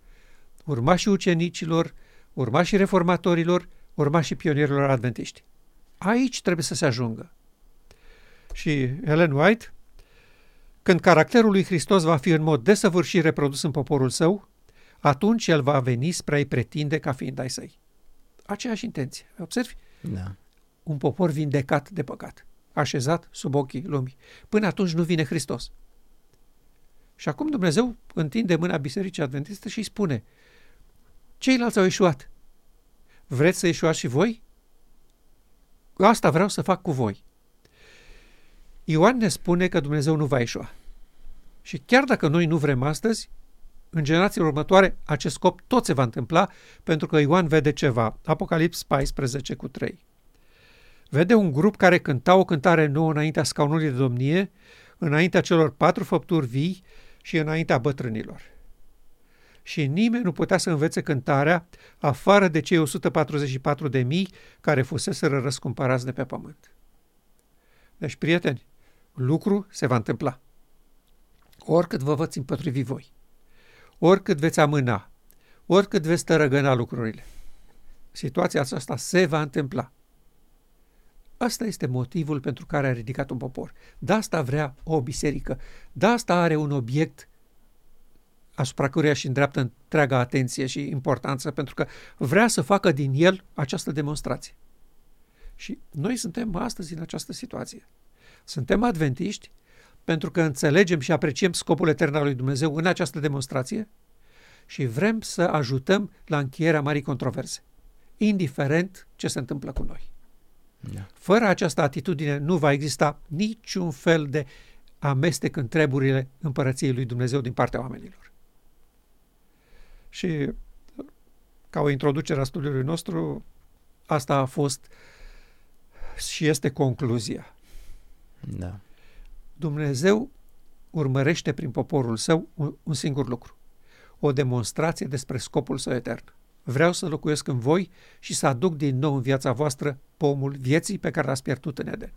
urmașii ucenicilor, urmașii reformatorilor, urmașii pionierilor adventiști. Aici trebuie să se ajungă. Și Ellen White, când caracterul lui Hristos va fi în mod desăvârșit reprodus în poporul său, atunci el va veni spre a-i pretinde ca fiind ai săi. Aceeași intenție. Observi? Da. Un popor vindecat de păcat, așezat sub ochii lumii. Până atunci nu vine Hristos. Și acum Dumnezeu întinde mâna Bisericii Adventiste și îi spune Ceilalți au ieșuat. Vreți să ieșuați și voi? Asta vreau să fac cu voi. Ioan ne spune că Dumnezeu nu va ieșua. Și chiar dacă noi nu vrem astăzi, în generațiile următoare acest scop tot se va întâmpla pentru că Ioan vede ceva. Apocalips 14 cu 3. Vede un grup care cânta o cântare nouă înaintea scaunului de domnie, înaintea celor patru făpturi vii și înaintea bătrânilor. Și nimeni nu putea să învețe cântarea afară de cei 144 de mii care fuseseră răscumpărați de pe pământ. Deci, prieteni, lucru se va întâmpla. Oricât vă veți împotrivi voi, oricât veți amâna, oricât veți tărăgăna lucrurile, situația aceasta se va întâmpla. Asta este motivul pentru care a ridicat un popor. De asta vrea o biserică. De asta are un obiect asupra căruia și îndreaptă întreaga atenție și importanță, pentru că vrea să facă din el această demonstrație. Și noi suntem astăzi în această situație. Suntem adventiști pentru că înțelegem și apreciem scopul etern al lui Dumnezeu în această demonstrație și vrem să ajutăm la încheierea marii controverse, indiferent ce se întâmplă cu noi. Da. Fără această atitudine nu va exista niciun fel de amestec în treburile împărăției lui Dumnezeu din partea oamenilor. Și ca o introducere a studiului nostru, asta a fost și este concluzia. Da. Dumnezeu urmărește prin poporul său un, un singur lucru, o demonstrație despre scopul său etern. Vreau să locuiesc în voi și să aduc din nou în viața voastră pomul vieții pe care l-ați pierdut în Eden.